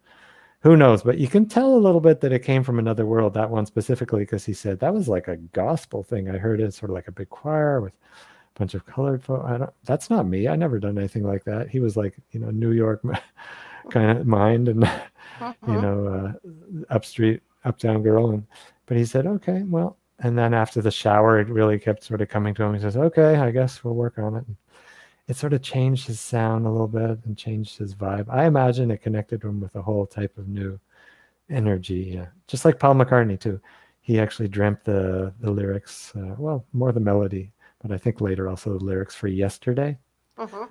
who knows? But you can tell a little bit that it came from another world that one specifically because he said that was like a gospel thing. I heard it sort of like a big choir with a bunch of colored folks i don't that's not me. I never done anything like that. He was like you know new york kind of mind and uh-huh. you know uh, up street uptown girl. And but he said okay well and then after the shower it really kept sort of coming to him. He says okay i guess we'll work on it. and it sort of changed his sound a little bit and changed his vibe. I imagine it connected him with a whole type of new energy, yeah. just like Paul McCartney too. He actually dreamt the the lyrics, uh, well, more the melody, but I think later also the lyrics for "Yesterday" uh-huh.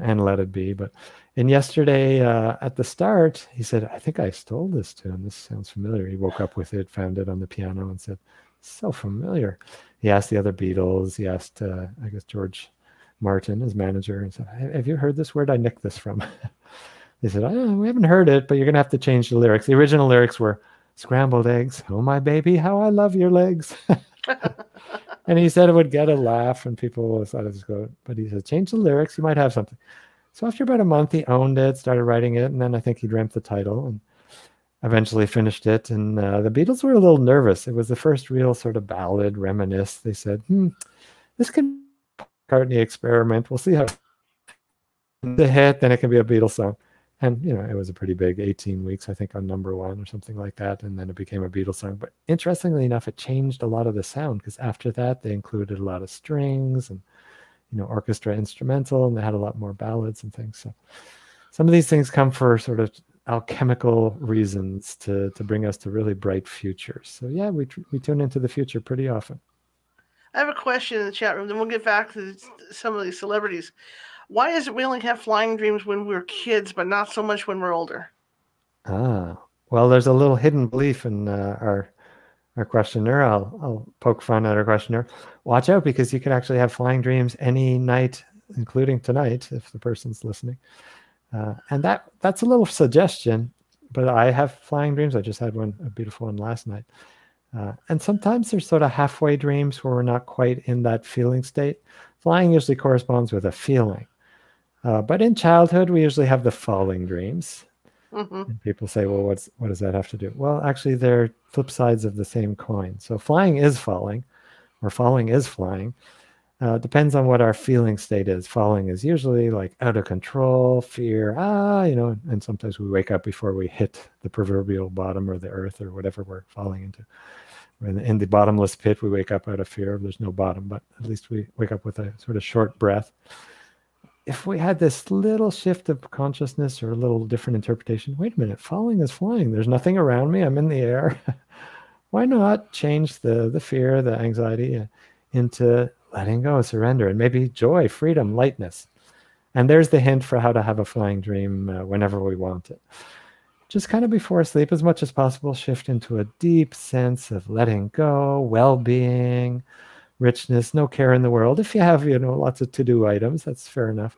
and "Let It Be." But in "Yesterday," uh, at the start, he said, "I think I stole this tune. This sounds familiar." He woke up with it, found it on the piano, and said, "So familiar." He asked the other Beatles. He asked, uh, I guess, George Martin, his manager, and said, Have you heard this? Where'd I nicked this from? they said, oh, We haven't heard it, but you're going to have to change the lyrics. The original lyrics were scrambled eggs. Oh, my baby, how I love your legs. and he said it would get a laugh, and people thought it was good. But he said, Change the lyrics. You might have something. So after about a month, he owned it, started writing it, and then I think he dreamt the title and eventually finished it. And uh, the Beatles were a little nervous. It was the first real sort of ballad reminisce. They said, hmm, this can McCartney experiment. We'll see how the hit, then it can be a Beatles song. And you know, it was a pretty big 18 weeks, I think, on number one or something like that. And then it became a Beatles song. But interestingly enough, it changed a lot of the sound because after that they included a lot of strings and you know, orchestra instrumental, and they had a lot more ballads and things. So some of these things come for sort of alchemical reasons to to bring us to really bright futures. So yeah, we we tune into the future pretty often. I have a question in the chat room, then we'll get back to some of these celebrities. Why is it we only have flying dreams when we're kids, but not so much when we're older? Ah, well, there's a little hidden belief in uh, our our questioner. I'll I'll poke fun at our questioner. Watch out because you can actually have flying dreams any night, including tonight, if the person's listening. Uh, and that that's a little suggestion. But I have flying dreams. I just had one, a beautiful one last night. Uh, and sometimes there's sort of halfway dreams where we're not quite in that feeling state. Flying usually corresponds with a feeling. Uh, but in childhood, we usually have the falling dreams. Mm-hmm. And people say, well, what's, what does that have to do? Well, actually, they're flip sides of the same coin. So flying is falling, or falling is flying. Uh, depends on what our feeling state is. Falling is usually like out of control, fear, ah, you know, and sometimes we wake up before we hit the proverbial bottom or the earth or whatever we're falling into in the, in the bottomless pit, we wake up out of fear. There's no bottom, but at least we wake up with a sort of short breath. If we had this little shift of consciousness or a little different interpretation, wait a minute, falling is flying. There's nothing around me. I'm in the air. Why not change the the fear, the anxiety uh, into letting go, surrender, and maybe joy, freedom, lightness. And there's the hint for how to have a flying dream uh, whenever we want it just kind of before sleep as much as possible shift into a deep sense of letting go well-being richness no care in the world. If you have you know lots of to-do items that's fair enough.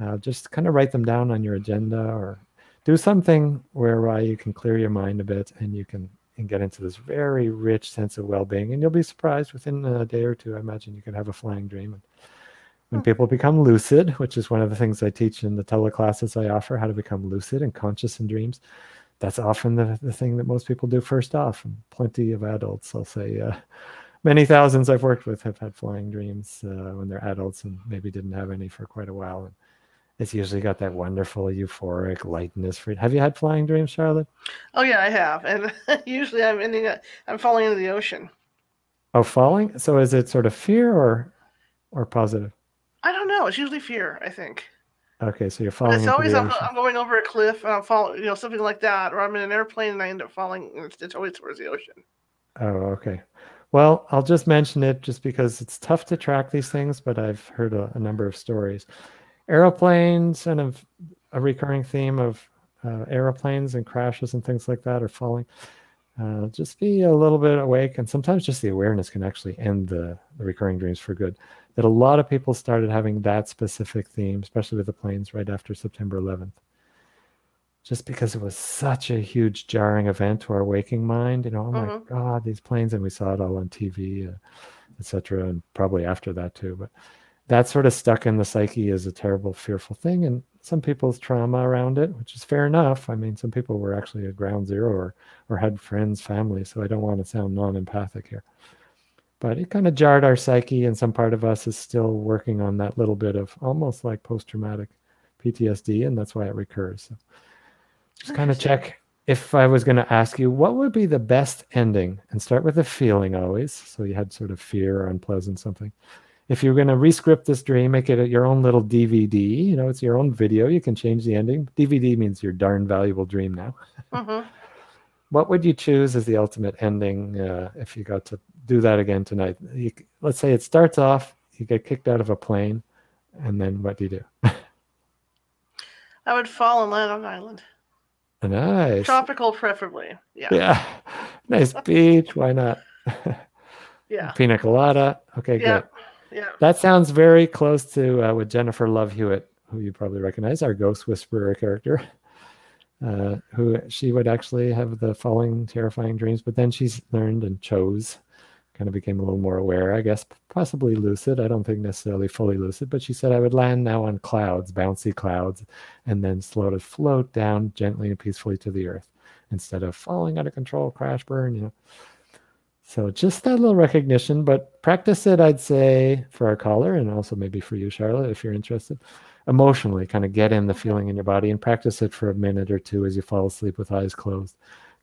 Uh, just kind of write them down on your agenda or do something whereby you can clear your mind a bit and you can and get into this very rich sense of well-being. And you'll be surprised within a day or two i imagine you can have a flying dream and when people become lucid, which is one of the things I teach in the teleclasses I offer, how to become lucid and conscious in dreams. That's often the, the thing that most people do first off. And plenty of adults, I'll say, uh, many thousands I've worked with have had flying dreams uh, when they're adults and maybe didn't have any for quite a while. And it's usually got that wonderful euphoric lightness for it. Have you had flying dreams, Charlotte? Oh yeah, I have, and usually I'm ending up, I'm falling into the ocean. Oh, falling. So is it sort of fear or or positive? Know. It's usually fear. I think. Okay, so you're falling. it's always I'm, I'm, going over a cliff and I'm falling, you know, something like that, or I'm in an airplane and I end up falling. It's, it's always towards the ocean. Oh, okay. Well, I'll just mention it just because it's tough to track these things, but I've heard a, a number of stories. Aeroplanes and a, a recurring theme of uh, aeroplanes and crashes and things like that are falling. Uh, just be a little bit awake, and sometimes just the awareness can actually end the, the recurring dreams for good. That a lot of people started having that specific theme, especially with the planes, right after September 11th just because it was such a huge jarring event to our waking mind. You know, oh my mm-hmm. God, these planes, and we saw it all on TV, uh, etc., and probably after that too. But that sort of stuck in the psyche as a terrible, fearful thing, and some people's trauma around it, which is fair enough. I mean, some people were actually at ground zero or or had friends, family. So I don't want to sound non-empathic here, but it kind of jarred our psyche, and some part of us is still working on that little bit of almost like post-traumatic PTSD, and that's why it recurs. So, just kind of check if I was going to ask you what would be the best ending and start with a feeling always. So you had sort of fear or unpleasant something. If you're going to rescript this dream, make it your own little DVD. You know, it's your own video. You can change the ending. DVD means your darn valuable dream now. Mm-hmm. what would you choose as the ultimate ending uh, if you got to do that again tonight? You, let's say it starts off, you get kicked out of a plane, and then what do you do? I would fall and land on an island. Nice. Tropical, preferably. Yeah. Yeah. Nice beach. Why not? yeah. Pina colada. Okay, yeah. good. That sounds very close to uh, with Jennifer Love Hewitt, who you probably recognize, our ghost whisperer character. Uh, who she would actually have the following terrifying dreams, but then she's learned and chose kind of became a little more aware, I guess, possibly lucid. I don't think necessarily fully lucid, but she said I would land now on clouds, bouncy clouds, and then slow to float down gently and peacefully to the earth instead of falling out of control, crash, burn, you know. So just that little recognition, but practice it, I'd say, for our caller and also maybe for you, Charlotte, if you're interested. Emotionally, kind of get in the feeling in your body and practice it for a minute or two as you fall asleep with eyes closed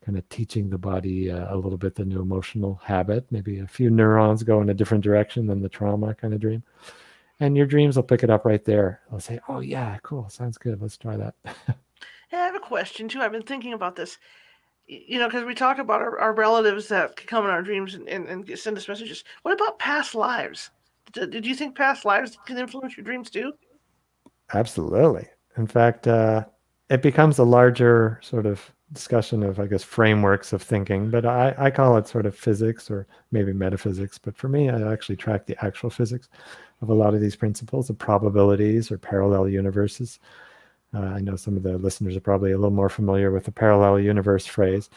kind of teaching the body uh, a little bit the new emotional habit. Maybe a few neurons go in a different direction than the trauma kind of dream. And your dreams will pick it up right there. They'll say, Oh, yeah, cool. Sounds good. Let's try that. I have a question too. I've been thinking about this. You know, because we talk about our, our, relatives that come in our dreams and, and, and, send us messages. What about past lives? Did, did you think past lives can influence your dreams too? Absolutely. In fact, uh, it becomes a larger sort of discussion of, I guess, frameworks of thinking, but I, I call it sort of physics or maybe metaphysics. But for me, I actually track the actual physics of a lot of these principles of probabilities or parallel universes. Uh, I know some of the listeners are probably a little more familiar with the parallel universe phrase,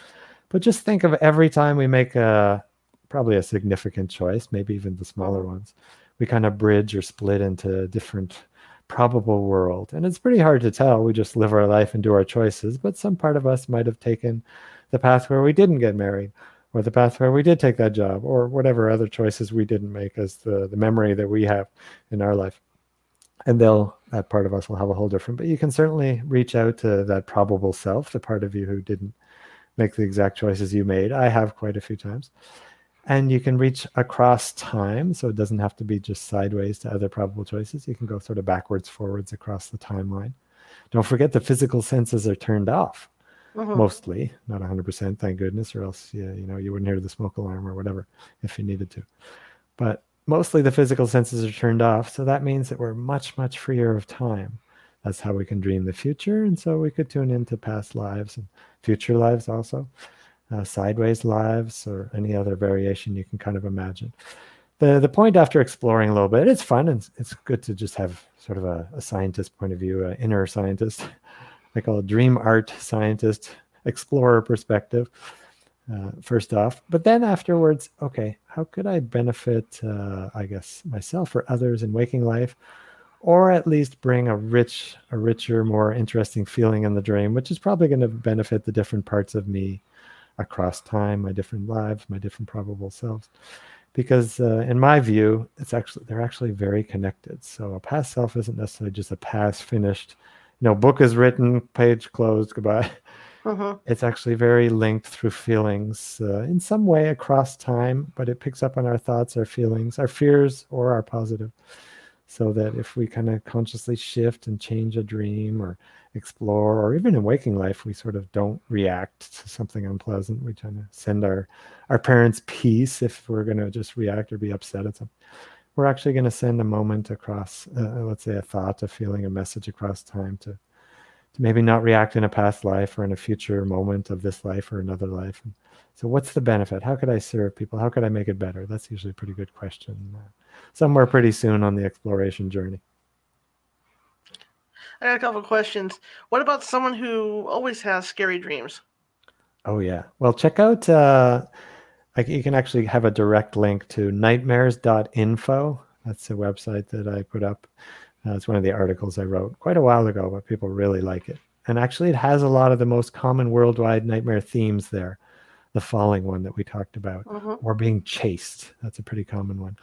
but just think of every time we make a probably a significant choice, maybe even the smaller ones, we kind of bridge or split into different probable world. And it's pretty hard to tell. We just live our life and do our choices. But some part of us might have taken the path where we didn't get married, or the path where we did take that job, or whatever other choices we didn't make as the, the memory that we have in our life. And they'll, that part of us will have a whole different, but you can certainly reach out to that probable self, the part of you who didn't make the exact choices you made. I have quite a few times and you can reach across time so it doesn't have to be just sideways to other probable choices you can go sort of backwards forwards across the timeline don't forget the physical senses are turned off mm-hmm. mostly not 100% thank goodness or else yeah, you know you wouldn't hear the smoke alarm or whatever if you needed to but mostly the physical senses are turned off so that means that we're much much freer of time that's how we can dream the future and so we could tune into past lives and future lives also uh, sideways lives or any other variation you can kind of imagine. The, the point after exploring a little bit, it's fun and it's good to just have sort of a, a scientist point of view, an inner scientist. I call it dream art scientist, explorer perspective, uh, first off. But then afterwards, okay, how could I benefit, uh, I guess, myself or others in waking life? or at least bring a rich, a richer, more interesting feeling in the dream, which is probably going to benefit the different parts of me across time, my different lives, my different probable selves. Because uh, in my view, it's actually they're actually very connected. So a past self isn't necessarily just a past finished, you know, book is written, page closed, goodbye. Uh-huh. It's actually very linked through feelings uh, in some way across time, but it picks up on our thoughts, our feelings, our fears, or our positive so that if we kind of consciously shift and change a dream or explore or even in waking life we sort of don't react to something unpleasant we try to send our our parents peace if we're going to just react or be upset at something we're actually going to send a moment across uh, let's say a thought a feeling a message across time to to maybe not react in a past life or in a future moment of this life or another life. And so, what's the benefit? How could I serve people? How could I make it better? That's usually a pretty good question. Somewhere pretty soon on the exploration journey. I got a couple questions. What about someone who always has scary dreams? Oh yeah. Well, check out. Uh, like you can actually have a direct link to nightmares.info. That's a website that I put up. Uh, it's one of the articles I wrote quite a while ago, but people really like it. And actually, it has a lot of the most common worldwide nightmare themes there. The falling one that we talked about, Mhm. or being chased. That's a pretty common one.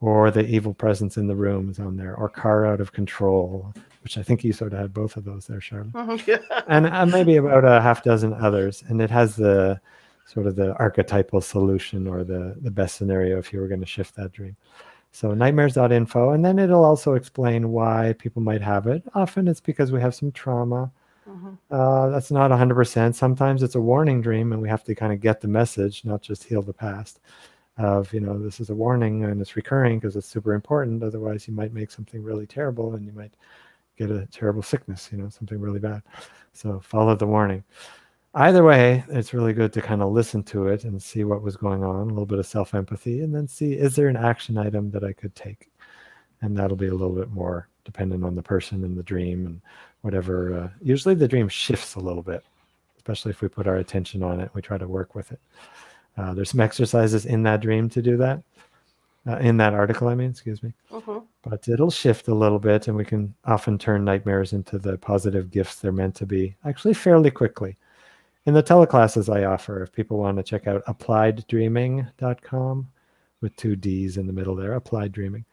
Or the evil presence in the room is on there, or car out of control, which I think you sort of had both of those there, Charlotte Mhm, yeah. and uh, maybe about a half dozen others. And it has the sort of the archetypal solution or the, the best scenario if you were going to shift that dream. So nightmares.info. And then it'll also explain why people might have it. Often it's because we have some trauma. Mhm. Uh, that's not 100%. Sometimes it's a warning dream and we have to kind of get the message, not just heal the past of, you know, this is a warning and it's recurring because it's super important. Otherwise, you might make something really terrible and you might get a terrible sickness, you know, something really bad. So follow the warning. Either way, it's really good to kind of listen to it and see what was going on, a little bit of self empathy, and then see is there an action item that I could take? And that'll be a little bit more dependent on the person and the dream and whatever. Uh, usually the dream shifts a little bit, especially if we put our attention on it. We try to work with it. Uh, there's some exercises in that dream to do that, uh, in that article, I mean, excuse me Mhm. but it'll shift a little bit and we can often turn nightmares into the positive gifts they're meant to be actually fairly quickly in the teleclasses i offer if people want to check out applieddreaming.com with two d's in the middle there applied dreaming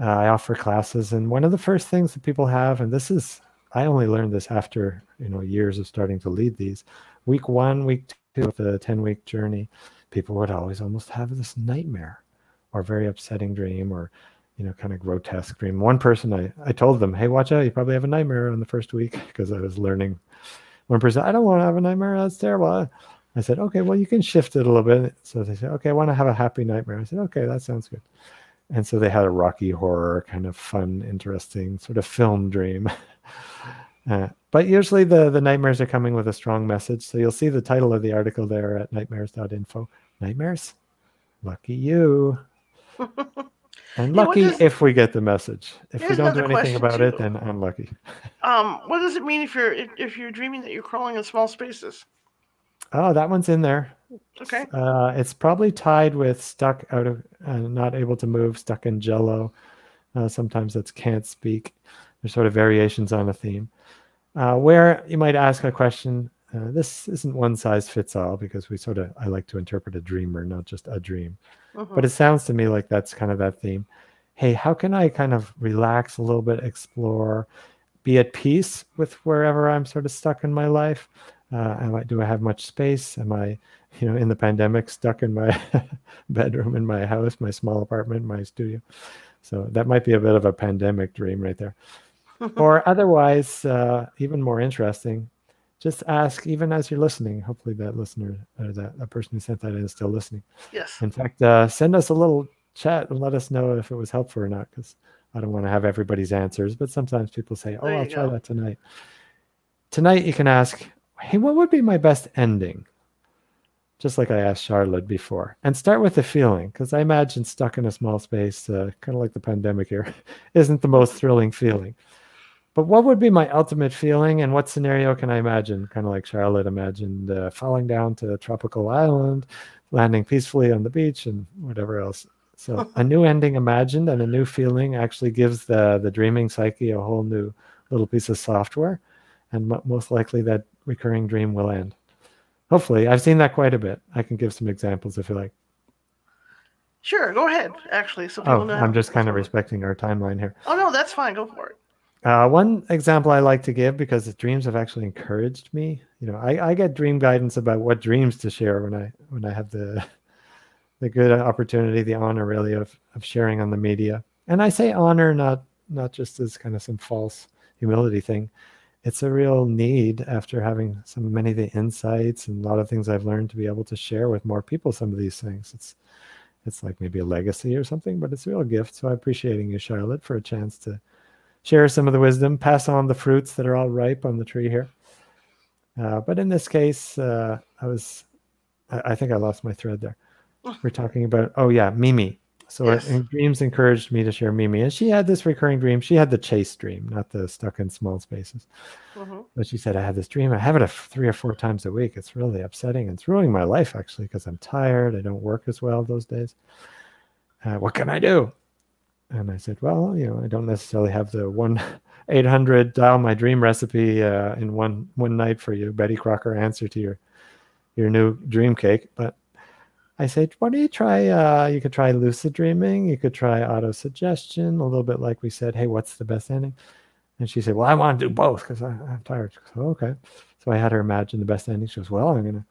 uh, i offer classes and one of the first things that people have and this is i only learned this after you know years of starting to lead these week one week two of the 10 week journey people would always almost have this nightmare or very upsetting dream or you know, kind of grotesque dream. One person, I, I told them, hey, watch out, you probably have a nightmare on the first week because I was learning. One person, I don't want to have a nightmare. That's terrible. I said, okay, well, you can shift it a little bit. So they said, okay, I want to have a happy nightmare. I said, okay, that sounds good. And so they had a rocky horror, kind of fun, interesting sort of film dream. Uh, but usually the, the nightmares are coming with a strong message. So you'll see the title of the article there at nightmares.info. Nightmares? Lucky you. And Yeah, lucky does- if we get the message. If we don't do anything about it, too. then unlucky. Um, what does it mean if you're if, if you're dreaming that you're crawling in small spaces? Oh, that one's in there. Okay. Uh, it's probably tied with stuck out of, uh, not able to move, stuck in jello. Uh, sometimes that's can't speak. There's sort of variations on a theme. Uh, where you might ask a question. Uh, this isn't one size fits all because we sort of, I like to interpret a dreamer, not just a dream. But it sounds to me like that's kind of that theme. Hey, how can I kind of relax a little bit, explore, be at peace with wherever I'm sort of stuck in my life? Uh, am I, do I have much space? Am I, you know, in the pandemic, stuck in my bedroom in my house, my small apartment, my studio? So that might be a bit of a pandemic dream right there. or otherwise, uh, even more interesting, just ask, even as you're listening. Hopefully, that listener or that, that person who sent that in is still listening. yes. In fact, uh, send us a little chat and let us know if it was helpful or not, because I don't want to have everybody's answers. But sometimes people say, "Oh, I'll try go. that tonight." Tonight, you can ask, "Hey, what would be my best ending?" Just like I asked Charlotte before, and start with the feeling, because I imagine stuck in a small space, uh, kind of like the pandemic here, isn't the most thrilling feeling. But what would be my ultimate feeling, and what scenario can I imagine? Kind of like Charlotte imagined uh, falling down to a tropical island, landing peacefully on the beach, and whatever else. So a new ending imagined and a new feeling actually gives the the dreaming psyche a whole new little piece of software, and mo most likely that recurring dream will end. Hopefully, I've seen that quite a bit. I can give some examples if you like. Sure. Go ahead. Actually, so Oh. I'm just kind of respecting our timeline here. Oh no, that's fine. Go for it. Uh, one example I like to give because dreams have actually encouraged me. You know, I, I get dream guidance about what dreams to share when I when I have the the good opportunity, the honor really of of sharing on the media. And I say honor not not just as kind of some false humility thing. It's a real need after having some many of the insights and a lot of things I've learned to be able to share with more people some of these things. It's it's like maybe a legacy or something, but it's a real gift. So I'm appreciating you, Charlotte, for a chance to share some of the wisdom, pass on the fruits that are all ripe on the tree here. Uh, but in this case, uh, I was, I, I, think I lost my thread there. We're talking about, oh yeah, Mimi. So yes. dreams encouraged me to share Mimi, and she had this recurring dream. She had the chase dream, not the stuck in small spaces. Mm-hmm. But she said, "I have this dream. I have it a, three or four times a week. It's really upsetting. It's ruining my life actually because I'm tired. I don't work as well those days. Uh, what can I do?" And I said, "Well, you know, I don't necessarily have the one 800 dial my dream recipe uh, in one one night for you, Betty Crocker answer to your your new dream cake, but." I said, why don't you try, uh, you could try lucid dreaming. You could try auto suggestion, a little bit like we said, hey, what's the best ending? And she said, well, I want to do both because I'm tired. Said, okay. So I had her imagine the best ending. She goes, well, I'm to,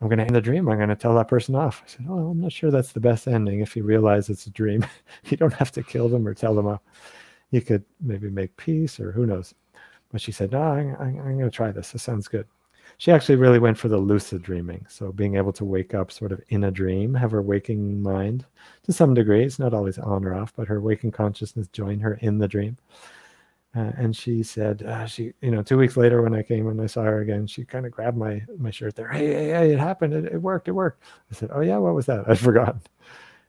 I'm going to end the dream. I'm going to tell that person off. I said, oh, I'm not sure that's the best ending. If you realize it's a dream, you don't have to kill them or tell them off. You could maybe make peace or who knows. But she said, no, I'm, I'm, I'm going to try this. This sounds good she actually really went for the lucid dreaming. So being able to wake up sort of in a dream, have her waking mind to some degree. It's not always on or off, but her waking consciousness join her in the dream. Uh, and she said, uh, she, you know, two weeks later when I came and I saw her again, she kind of grabbed my my shirt there. Hey, hey, hey, it happened. It, it worked. It worked. I said, oh yeah, what was that? I'd forgotten.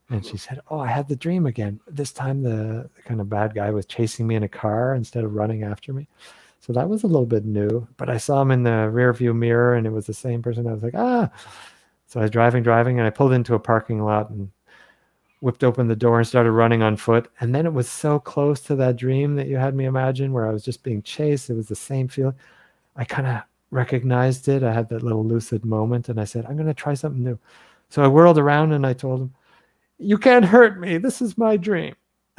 And she said, oh, I had the dream again. This time the, the kind of bad guy was chasing me in a car instead of running after me. So that was a little bit new. But I saw him in the rear view mirror and it was the same person. I was like, ah. So I was driving, driving, and I pulled into a parking lot and whipped open the door and started running on foot. And then it was so close to that dream that you had me imagine where I was just being chased. It was the same feeling. I kind of recognized it. I had that little lucid moment and I said, I'm going to try something new. So I whirled around and I told him, You can't hurt me. This is my dream.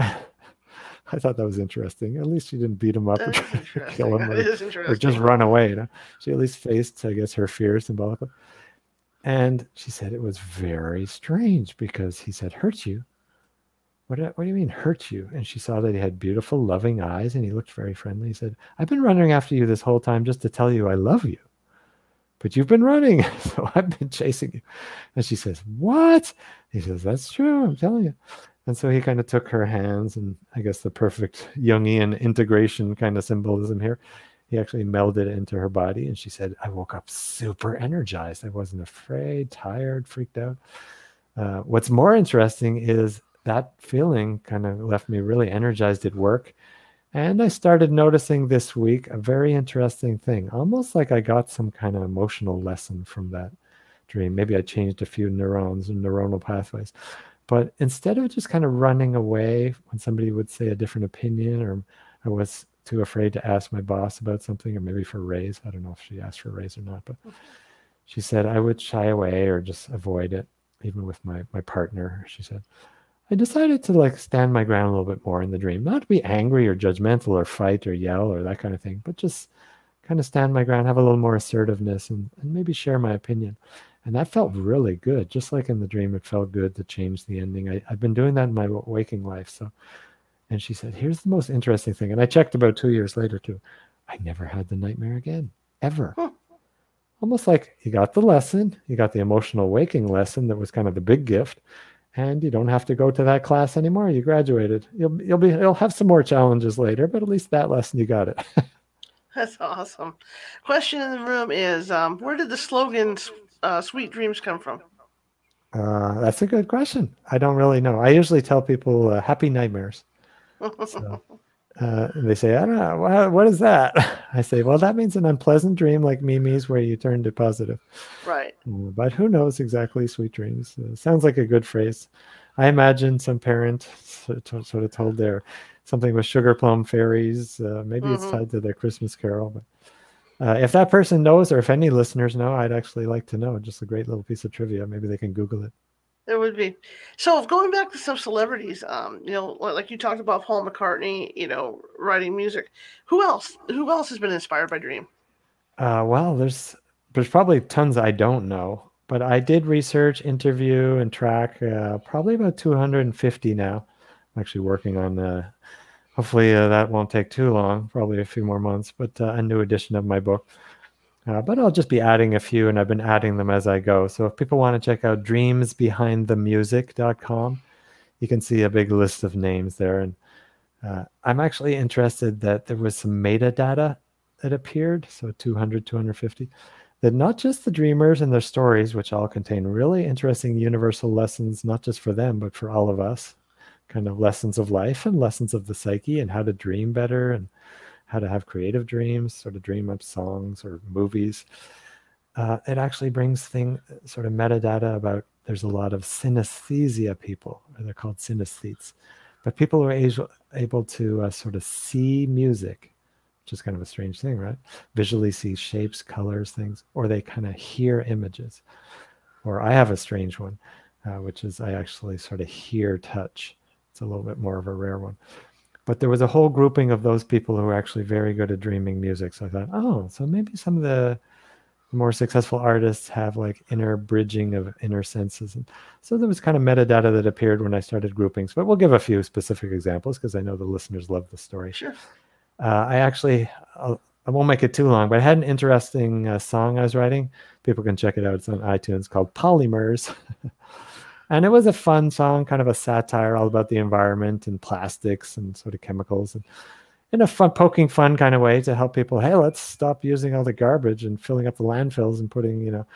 I thought that was interesting. At least she didn't beat him up or kill him or, or, just run away. You know? She at least faced, I guess, her fears symbolically. And she said it was very strange because he said, hurt you. What, what do you mean hurt you? And she saw that he had beautiful, loving eyes and he looked very friendly. He said, I've been running after you this whole time just to tell you I love you. But you've been running, so I've been chasing you. And she says, What? He says, That's true. I'm telling you. And so he kind of took her hands, and I guess the perfect Jungian integration kind of symbolism here. He actually melded into her body, and she said, I woke up super energized. I wasn't afraid, tired, freaked out. Uh, what's more interesting is that feeling kind of left me really energized at work. And I started noticing this week a very interesting thing, almost like I got some kind of emotional lesson from that dream. Maybe I changed a few neurons and neuronal pathways. But instead of just kind of running away when somebody would say a different opinion, or I was too afraid to ask my boss about something, or maybe for raise. I don't know if she asked for a raise or not, but she said I would shy away or just avoid it, even with my my partner. She said. I decided to like stand my ground a little bit more in the dream, not to be angry or judgmental or fight or yell or that kind of thing, but just kind of stand my ground, have a little more assertiveness and, and maybe share my opinion. And that felt really good. Just like in the dream, it felt good to change the ending. I, have been doing that in my waking life. So, and she said, here's the most interesting thing. And I checked about two years later too. I never had the nightmare again, ever. Huh. Almost like you got the lesson, you got the emotional waking lesson that was kind of the big gift, and you don't have to go to that class anymore. You graduated. You'll you'll be you'll have some more challenges later, but at least that lesson you got it. That's awesome. Question in the room is um, where did the slogan uh, sweet dreams come from? Uh, that's a good question. I don't really know. I usually tell people uh, happy nightmares. So, uh, they say, I don't know, what, what is that? I say, well, that means an unpleasant dream like Mimi's where you turn to positive. Right. Uh, but who knows exactly sweet dreams? Uh, sounds like a good phrase. I imagine some parent sort of told their something with sugar plum fairies. Uh, maybe mm-hmm. it's tied to their Christmas carol, but uh, if that person knows, or if any listeners know, I'd actually like to know. Just a great little piece of trivia. Maybe they can Google it. There would be. So going back to some celebrities, um, you know, like you talked about Paul McCartney, you know, writing music. Who else? Who else has been inspired by Dream? Uh, well, there's there's probably tons I don't know, but I did research, interview, and track uh, probably about 250 now. I'm actually working on uh, hopefully uh, that won't take too long, probably a few more months, but uh, a new edition of my book. Uh, but I'll just be adding a few, and I've been adding them as I go. So if people want to check out dreamsbehindthemusic.com, you can see a big list of names there. And Uh, I'm actually interested that there was some metadata that appeared, so 200, 250, that not just the dreamers and their stories, which all contain really interesting universal lessons, not just for them, but for all of us, kind of lessons of life and lessons of the psyche and how to dream better and how to have creative dreams, sort of dream up songs or movies. Uh, it actually brings thing sort of metadata about there's a lot of synesthesia people, or they're called synesthetes, but people who are able, to uh, sort of see music, which is kind of a strange thing, right? Visually see shapes, colors, things, or they kind of hear images. Or I have a strange one, uh, which is I actually sort of hear touch. It's a little bit more of a rare one. But there was a whole grouping of those people who were actually very good at dreaming music. So I thought, oh, so maybe some of the more successful artists have like inner bridging of inner senses. And so there was kind of metadata that appeared when I started groupings, but we'll give a few specific examples because I know the listeners love the story. Sure. Uh, I actually, I'll, I will not make it too long, but I had an interesting uh, song I was writing. People can check it out. It's on iTunes called Polymers. and it was a fun song, kind of a satire all about the environment and plastics and sort of chemicals. And in a fun, poking fun kind of way to help people. Hey, let's stop using all the garbage and filling up the landfills and putting, you know,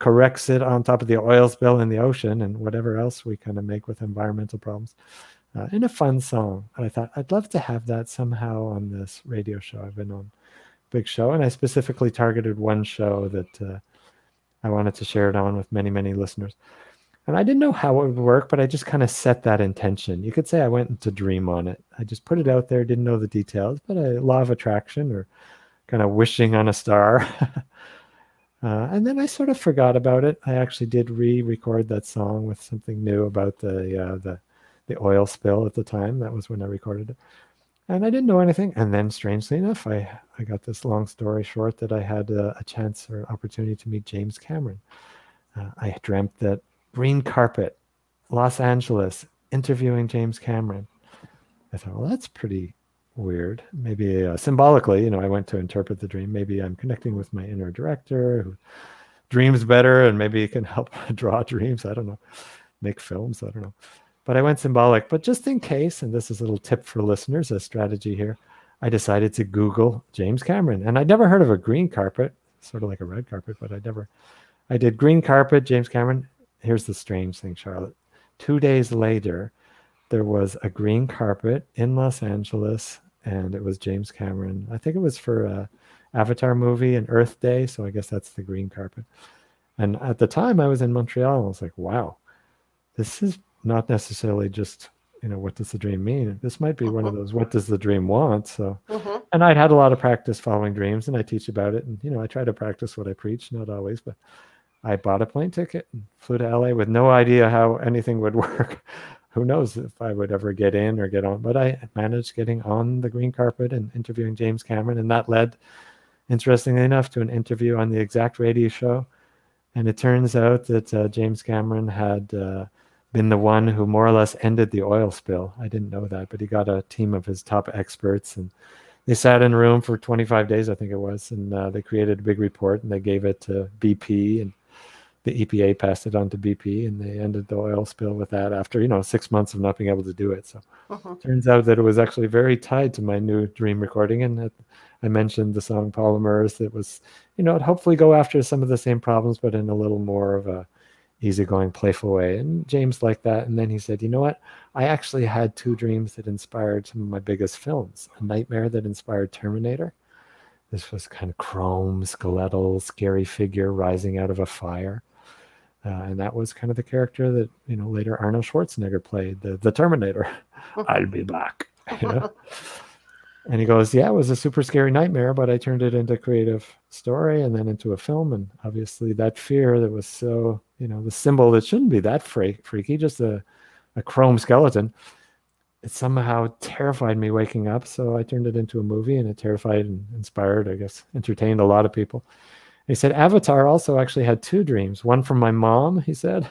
Corexit on top of the oil spill in the ocean and whatever else we kind of make with environmental problems. Uh, in a fun song. And I thought I'd love to have that somehow on this radio show. I've been on Big Show, and I specifically targeted one show that uh, I wanted to share it on with many, many listeners. And I didn't know how it would work, but I just kind of set that intention. You could say I went into dream on it. I just put it out there, didn't know the details, but a law of attraction or kind of wishing on a star. uh, and then I sort of forgot about it. I actually did re-record that song with something new about the uh, the the oil spill at the time. That was when I recorded it, and I didn't know anything. And then, strangely enough, I I got this long story short that I had a, a chance or opportunity to meet James Cameron. Uh, I dreamt that green carpet, Los Angeles, interviewing James Cameron. I thought, well, that's pretty weird. Maybe uh, symbolically, you know, I went to interpret the dream. Maybe I'm connecting with my inner director who dreams better and maybe can help draw dreams. I don't know, make films. I don't know. But I went symbolic. But just in case, and this is a little tip for listeners, a strategy here, I decided to Google James Cameron. And I'd never heard of a green carpet, sort of like a red carpet, but I never, I did green carpet, James Cameron, here's the strange thing, Charlotte. Two days later, there was a green carpet in Los Angeles, and it was James Cameron. I think it was for a Avatar movie and Earth Day, so I guess that's the green carpet. And at the time, I was in Montreal. and I was like, "Wow, this is not necessarily just you know what does the dream mean this might be one of uh-huh. those what does the dream want so uh-huh. and i'd had a lot of practice following dreams and i teach about it and you know i try to practice what i preach not always but I bought a plane ticket and flew to LA with no idea how anything would work. Who knows if I would ever get in or get on, but I managed getting on the green carpet and interviewing James Cameron. And that led, interestingly enough, to an interview on the exact radio show. And it turns out that uh, James Cameron had uh, been the one who more or less ended the oil spill. I didn't know that, but he got a team of his top experts and they sat in a room for 25 days, I think it was, and uh, they created a big report and they gave it to BP and the EPA passed it on to BP, and they ended the oil spill with that after you know six months of not being able to do it. So uh-huh. turns out that it was actually very tied to my new dream recording, and it, I mentioned the song Polymers. That was you know hopefully go after some of the same problems, but in a little more of a easygoing, playful way. And James liked that, and then he said, you know what? I actually had two dreams that inspired some of my biggest films. A nightmare that inspired Terminator. This was kind of chrome, skeletal, scary figure rising out of a fire uh, and that was kind of the character that you know later Arnold Schwarzenegger played, the the Terminator. I'll be back. And he goes, "Yeah, it was a super scary nightmare, but I turned it into a creative story and then into a film. And obviously, that fear that was so you know the symbol that shouldn't be that freak, freaky, just a a chrome skeleton." It somehow terrified me waking up, so I turned it into a movie, and it terrified and inspired, I guess, entertained a lot of people. He said Avatar also actually had two dreams. One from my mom, he said.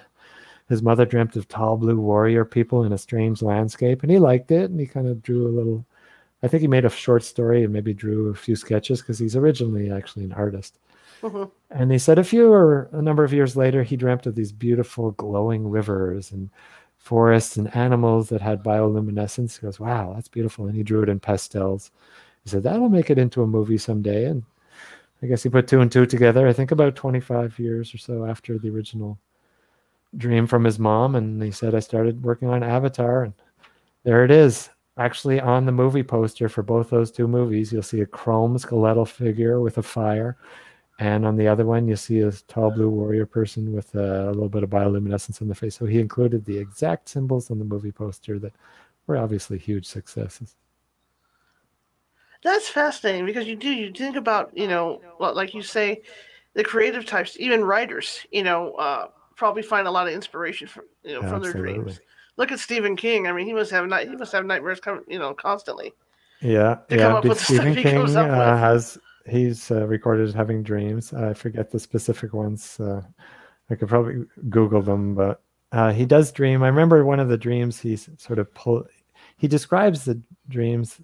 His mother dreamt of tall blue warrior people in a strange landscape, and he liked it. And he kind of drew a little. I think he made a short story and maybe drew a few sketches because he's originally actually an artist. Mm-hmm. And he said a few or a number of years later, he dreamt of these beautiful glowing rivers and forests and animals that had bioluminescence. He goes, wow, that's beautiful. And he drew it in pastels. He said, that'll make it into a movie someday. And I guess he put two and two together, I think about 25 years or so after the original dream from his mom. And he said, I started working on Avatar. And there it is. Actually, on the movie poster for both those two movies, you'll see a chrome skeletal figure with a fire. And on the other one, you see a tall blue warrior person with a, a little bit of bioluminescence on the face. So he included the exact symbols on the movie poster that were obviously huge successes. That's fascinating because you do you think about you know like you say, the creative types, even writers, you know, uh, probably find a lot of inspiration from you know from their dreams. Look at Stephen King. I mean, he must have night he must have nightmares coming you know constantly. Yeah, yeah. Stephen King uh, has he's uh, recorded having dreams. I forget the specific ones. Uh, I could probably Google them, but uh, he does dream. I remember one of the dreams he sort of pull. He describes the dreams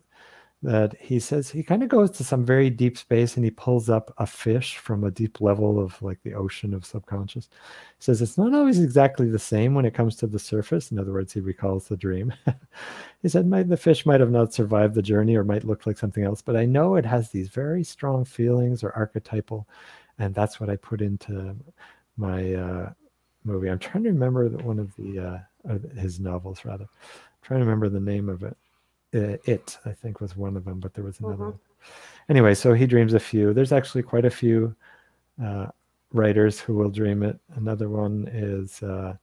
that he says he kind of goes to some very deep space and he pulls up a fish from a deep level of like the ocean of subconscious. He says it's not always exactly the same when it comes to the surface. In other words, he recalls the dream. he said the fish might have not survived the journey or might look like something else, but I know it has these very strong feelings or archetypal, and that's what I put into my uh, movie. I'm trying to remember one of the uh, his novels rather. I'm trying to remember the name of it uh, it i think was one of them but there was another mm-hmm. one. Anyway so he dreams a few. There's actually quite a few uh, writers who will dream it. Another one is uh,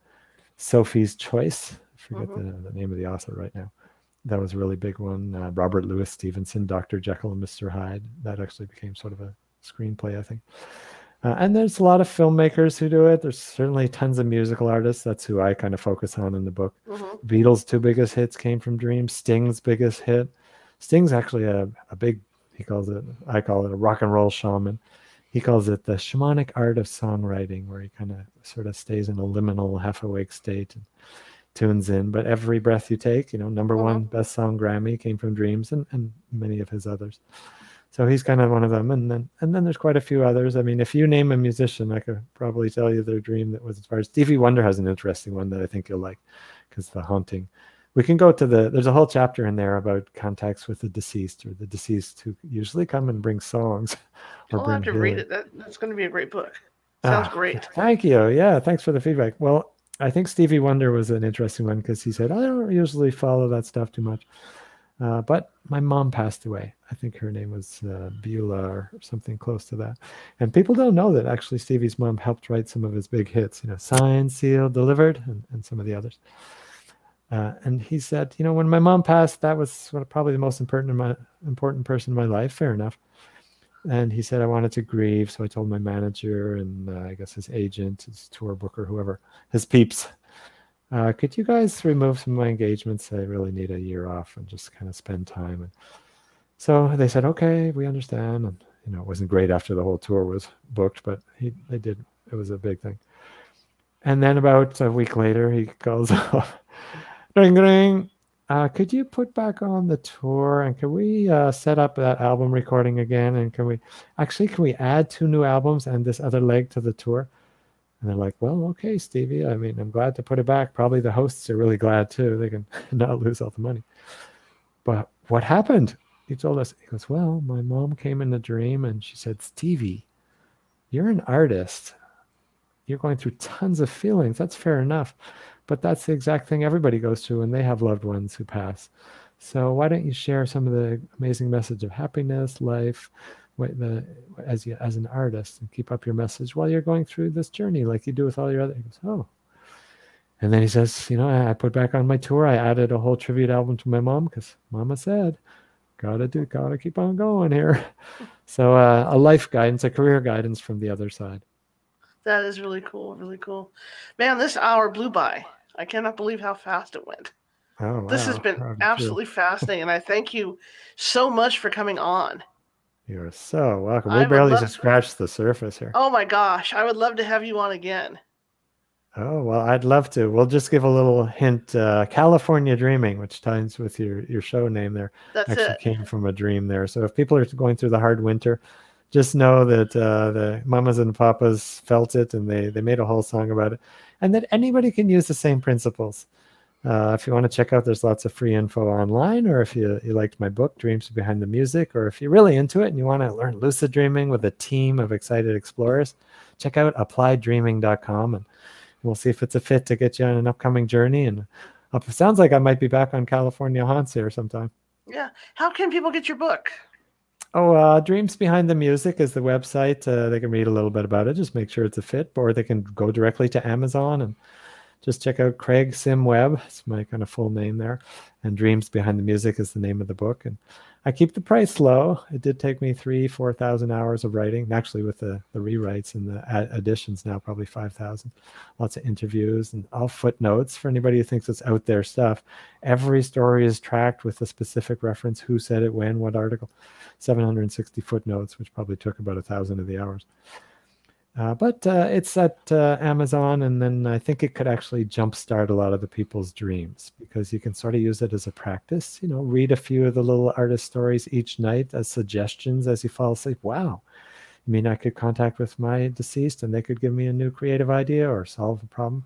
sophie's choice. I forget mm-hmm. the, the, name of the author right now. That was a really big one. Uh, robert louis stevenson dr jekyll and mr hyde. That actually became sort of a screenplay i think uh, and there's a lot of filmmakers who do it. There's certainly tons of musical artists. That's who I kind of focus on in the book. Mm-hmm. Beatles' two biggest hits came from dreams. Sting's biggest hit. Sting's actually a, a big, he calls it, I call it a rock and roll shaman. He calls it the shamanic art of songwriting, where he kind of sort of stays in a liminal, half awake state and tunes in. But every breath you take, you know, number mm-hmm. one best song Grammy came from dreams and, and many of his others. So he's kind of one of them, and then and then there's quite a few others. I mean, if you name a musician, I could probably tell you their dream that was as far as Stevie Wonder has an interesting one that I think you'll like, because the haunting. We can go to the. There's a whole chapter in there about contacts with the deceased or the deceased who usually come and bring songs. Or I'll have to read it. That, that's going to be a great book. Sounds ah, great. Thank you. Yeah, thanks for the feedback. Well, I think Stevie Wonder was an interesting one because he said I don't usually follow that stuff too much. Uh, but my mom passed away. I think her name was uh, Beulah or something close to that. And people don't know that actually Stevie's mom helped write some of his big hits, you know, Signed, Sealed, Delivered, and, and some of the others. Uh, and he said, you know, when my mom passed, that was probably the most important my, important person in my life. Fair enough. And he said I wanted to grieve, so I told my manager and uh, I guess his agent, his tour booker, whoever, his peeps, uh, could you guys remove some of my engagements? I really need a year off and just kind of spend time. And so they said, okay, we understand. And you know, it wasn't great after the whole tour was booked, but he they did. It was a big thing. And then about a week later, he calls up, ring ring. Uh, could you put back on the tour and can we uh, set up that album recording again? And can we actually can we add two new albums and this other leg to the tour? And they're like, well, okay, Stevie. I mean, I'm glad to put it back. Probably the hosts are really glad too. They can not lose all the money. But what happened? He told us, he goes, well, my mom came in a dream and she said, Stevie, you're an artist. You're going through tons of feelings. That's fair enough. But that's the exact thing everybody goes through when they have loved ones who pass. So why don't you share some of the amazing message of happiness, life, the as you as an artist and keep up your message while you're going through this journey like you do with all your other he goes, oh. And then he says you know I, I put back on my tour. I added a whole tribute album to my mom because mama said gotta do gotta keep on going here. So uh, a life guidance a career guidance from the other side. That is really cool really cool. Man this hour blew by. I cannot believe how fast it went. Oh, wow. This has been absolutely fascinating, and I thank you so much for coming on. You're so welcome. We barely just scratched the surface here. Oh my gosh, I would love to have you on again. Oh well, I'd love to. We'll just give a little hint. Uh, California Dreaming, which ties with your your show name there, That's actually it. came from a dream there. So if people are going through the hard winter, just know that uh, the mamas and papas felt it, and they they made a whole song about it, and that anybody can use the same principles. Uh, if you want to check out, there's lots of free info online, or if you, you liked my book, Dreams Behind the Music, or if you're really into it and you want to learn lucid dreaming with a team of excited explorers, check out applieddreaming.com and we'll see if it's a fit to get you on an upcoming journey. And uh, it sounds like I might be back on California Haunts here sometime. Yeah. How can people get your book? Oh, uh, Dreams Behind the Music is the website. Uh, they can read a little bit about it, just make sure it's a fit, or they can go directly to Amazon and just check out Craig Sim Webb. It's my kind of full name there. And Dreams Behind the Music is the name of the book. And I keep the price low. It did take me three, 4,000 hours of writing. Actually, with the, the rewrites and the additions now, probably 5,000. Lots of interviews and all footnotes for anybody who thinks it's out there stuff. Every story is tracked with a specific reference who said it, when, what article. 760 footnotes, which probably took about a thousand of the hours. Uh, but uh, it's at uh, Amazon, and then I think it could actually jumpstart a lot of the people's dreams because you can sort of use it as a practice. You know, read a few of the little artist stories each night as suggestions as you fall asleep. Wow, I mean, I could contact with my deceased, and they could give me a new creative idea or solve a problem.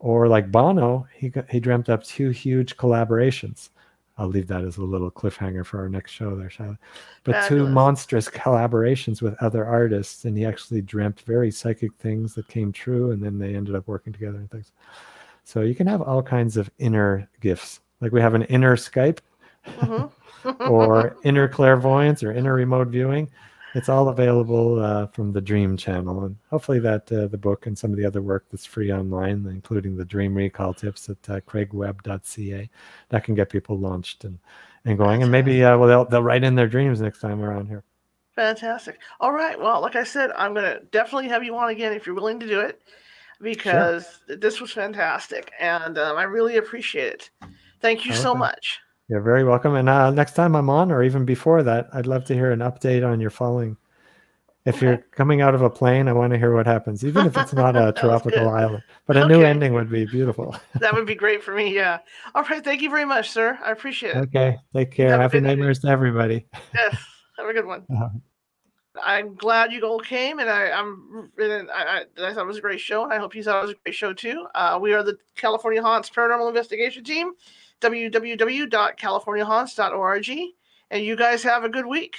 Or like Bono, he he dreamt up two huge collaborations I'll leave that as a little cliffhanger for our next show there, Charlotte. But Fabulous. two monstrous collaborations with other artists, and he actually dreamt very psychic things that came true, and then they ended up working together and things. So you can have all kinds of inner gifts. Like we have an inner Skype, mm-hmm. or inner clairvoyance, or inner remote viewing it's all available uh, from the Dream channel, and hopefully that uh, the book and some of the other work that's free online, including the Dream Recall tips at uh, craigwebb.ca, that can get people launched and and going, and maybe uh, well they'll they'll write in their dreams next time around here. Fantastic. All right. Well, like I said, I'm gonna definitely have you on again if you're willing to do it, because sure. this was fantastic, and um, I really appreciate it. Thank you okay. so much. You're very welcome. And uh, next time I'm on, or even before that, I'd love to hear an update on your falling. If okay. you're coming out of a plane, I want to hear what happens, even if it's not a tropical island. But a okay. new ending would be beautiful. that would be great for me. Yeah. All right. Thank you very much, sir. I appreciate it. Okay. Take care. Have Happy nightmares to everybody. Yes. Have a good one. Uh-huh. I'm glad you all came, and I, I'm and I, I, thought it was a great show, and I hope you thought it was a great show too. Uh, we are the California Haunts Paranormal Investigation Team www.californiahaunts.org. And you guys have a good week.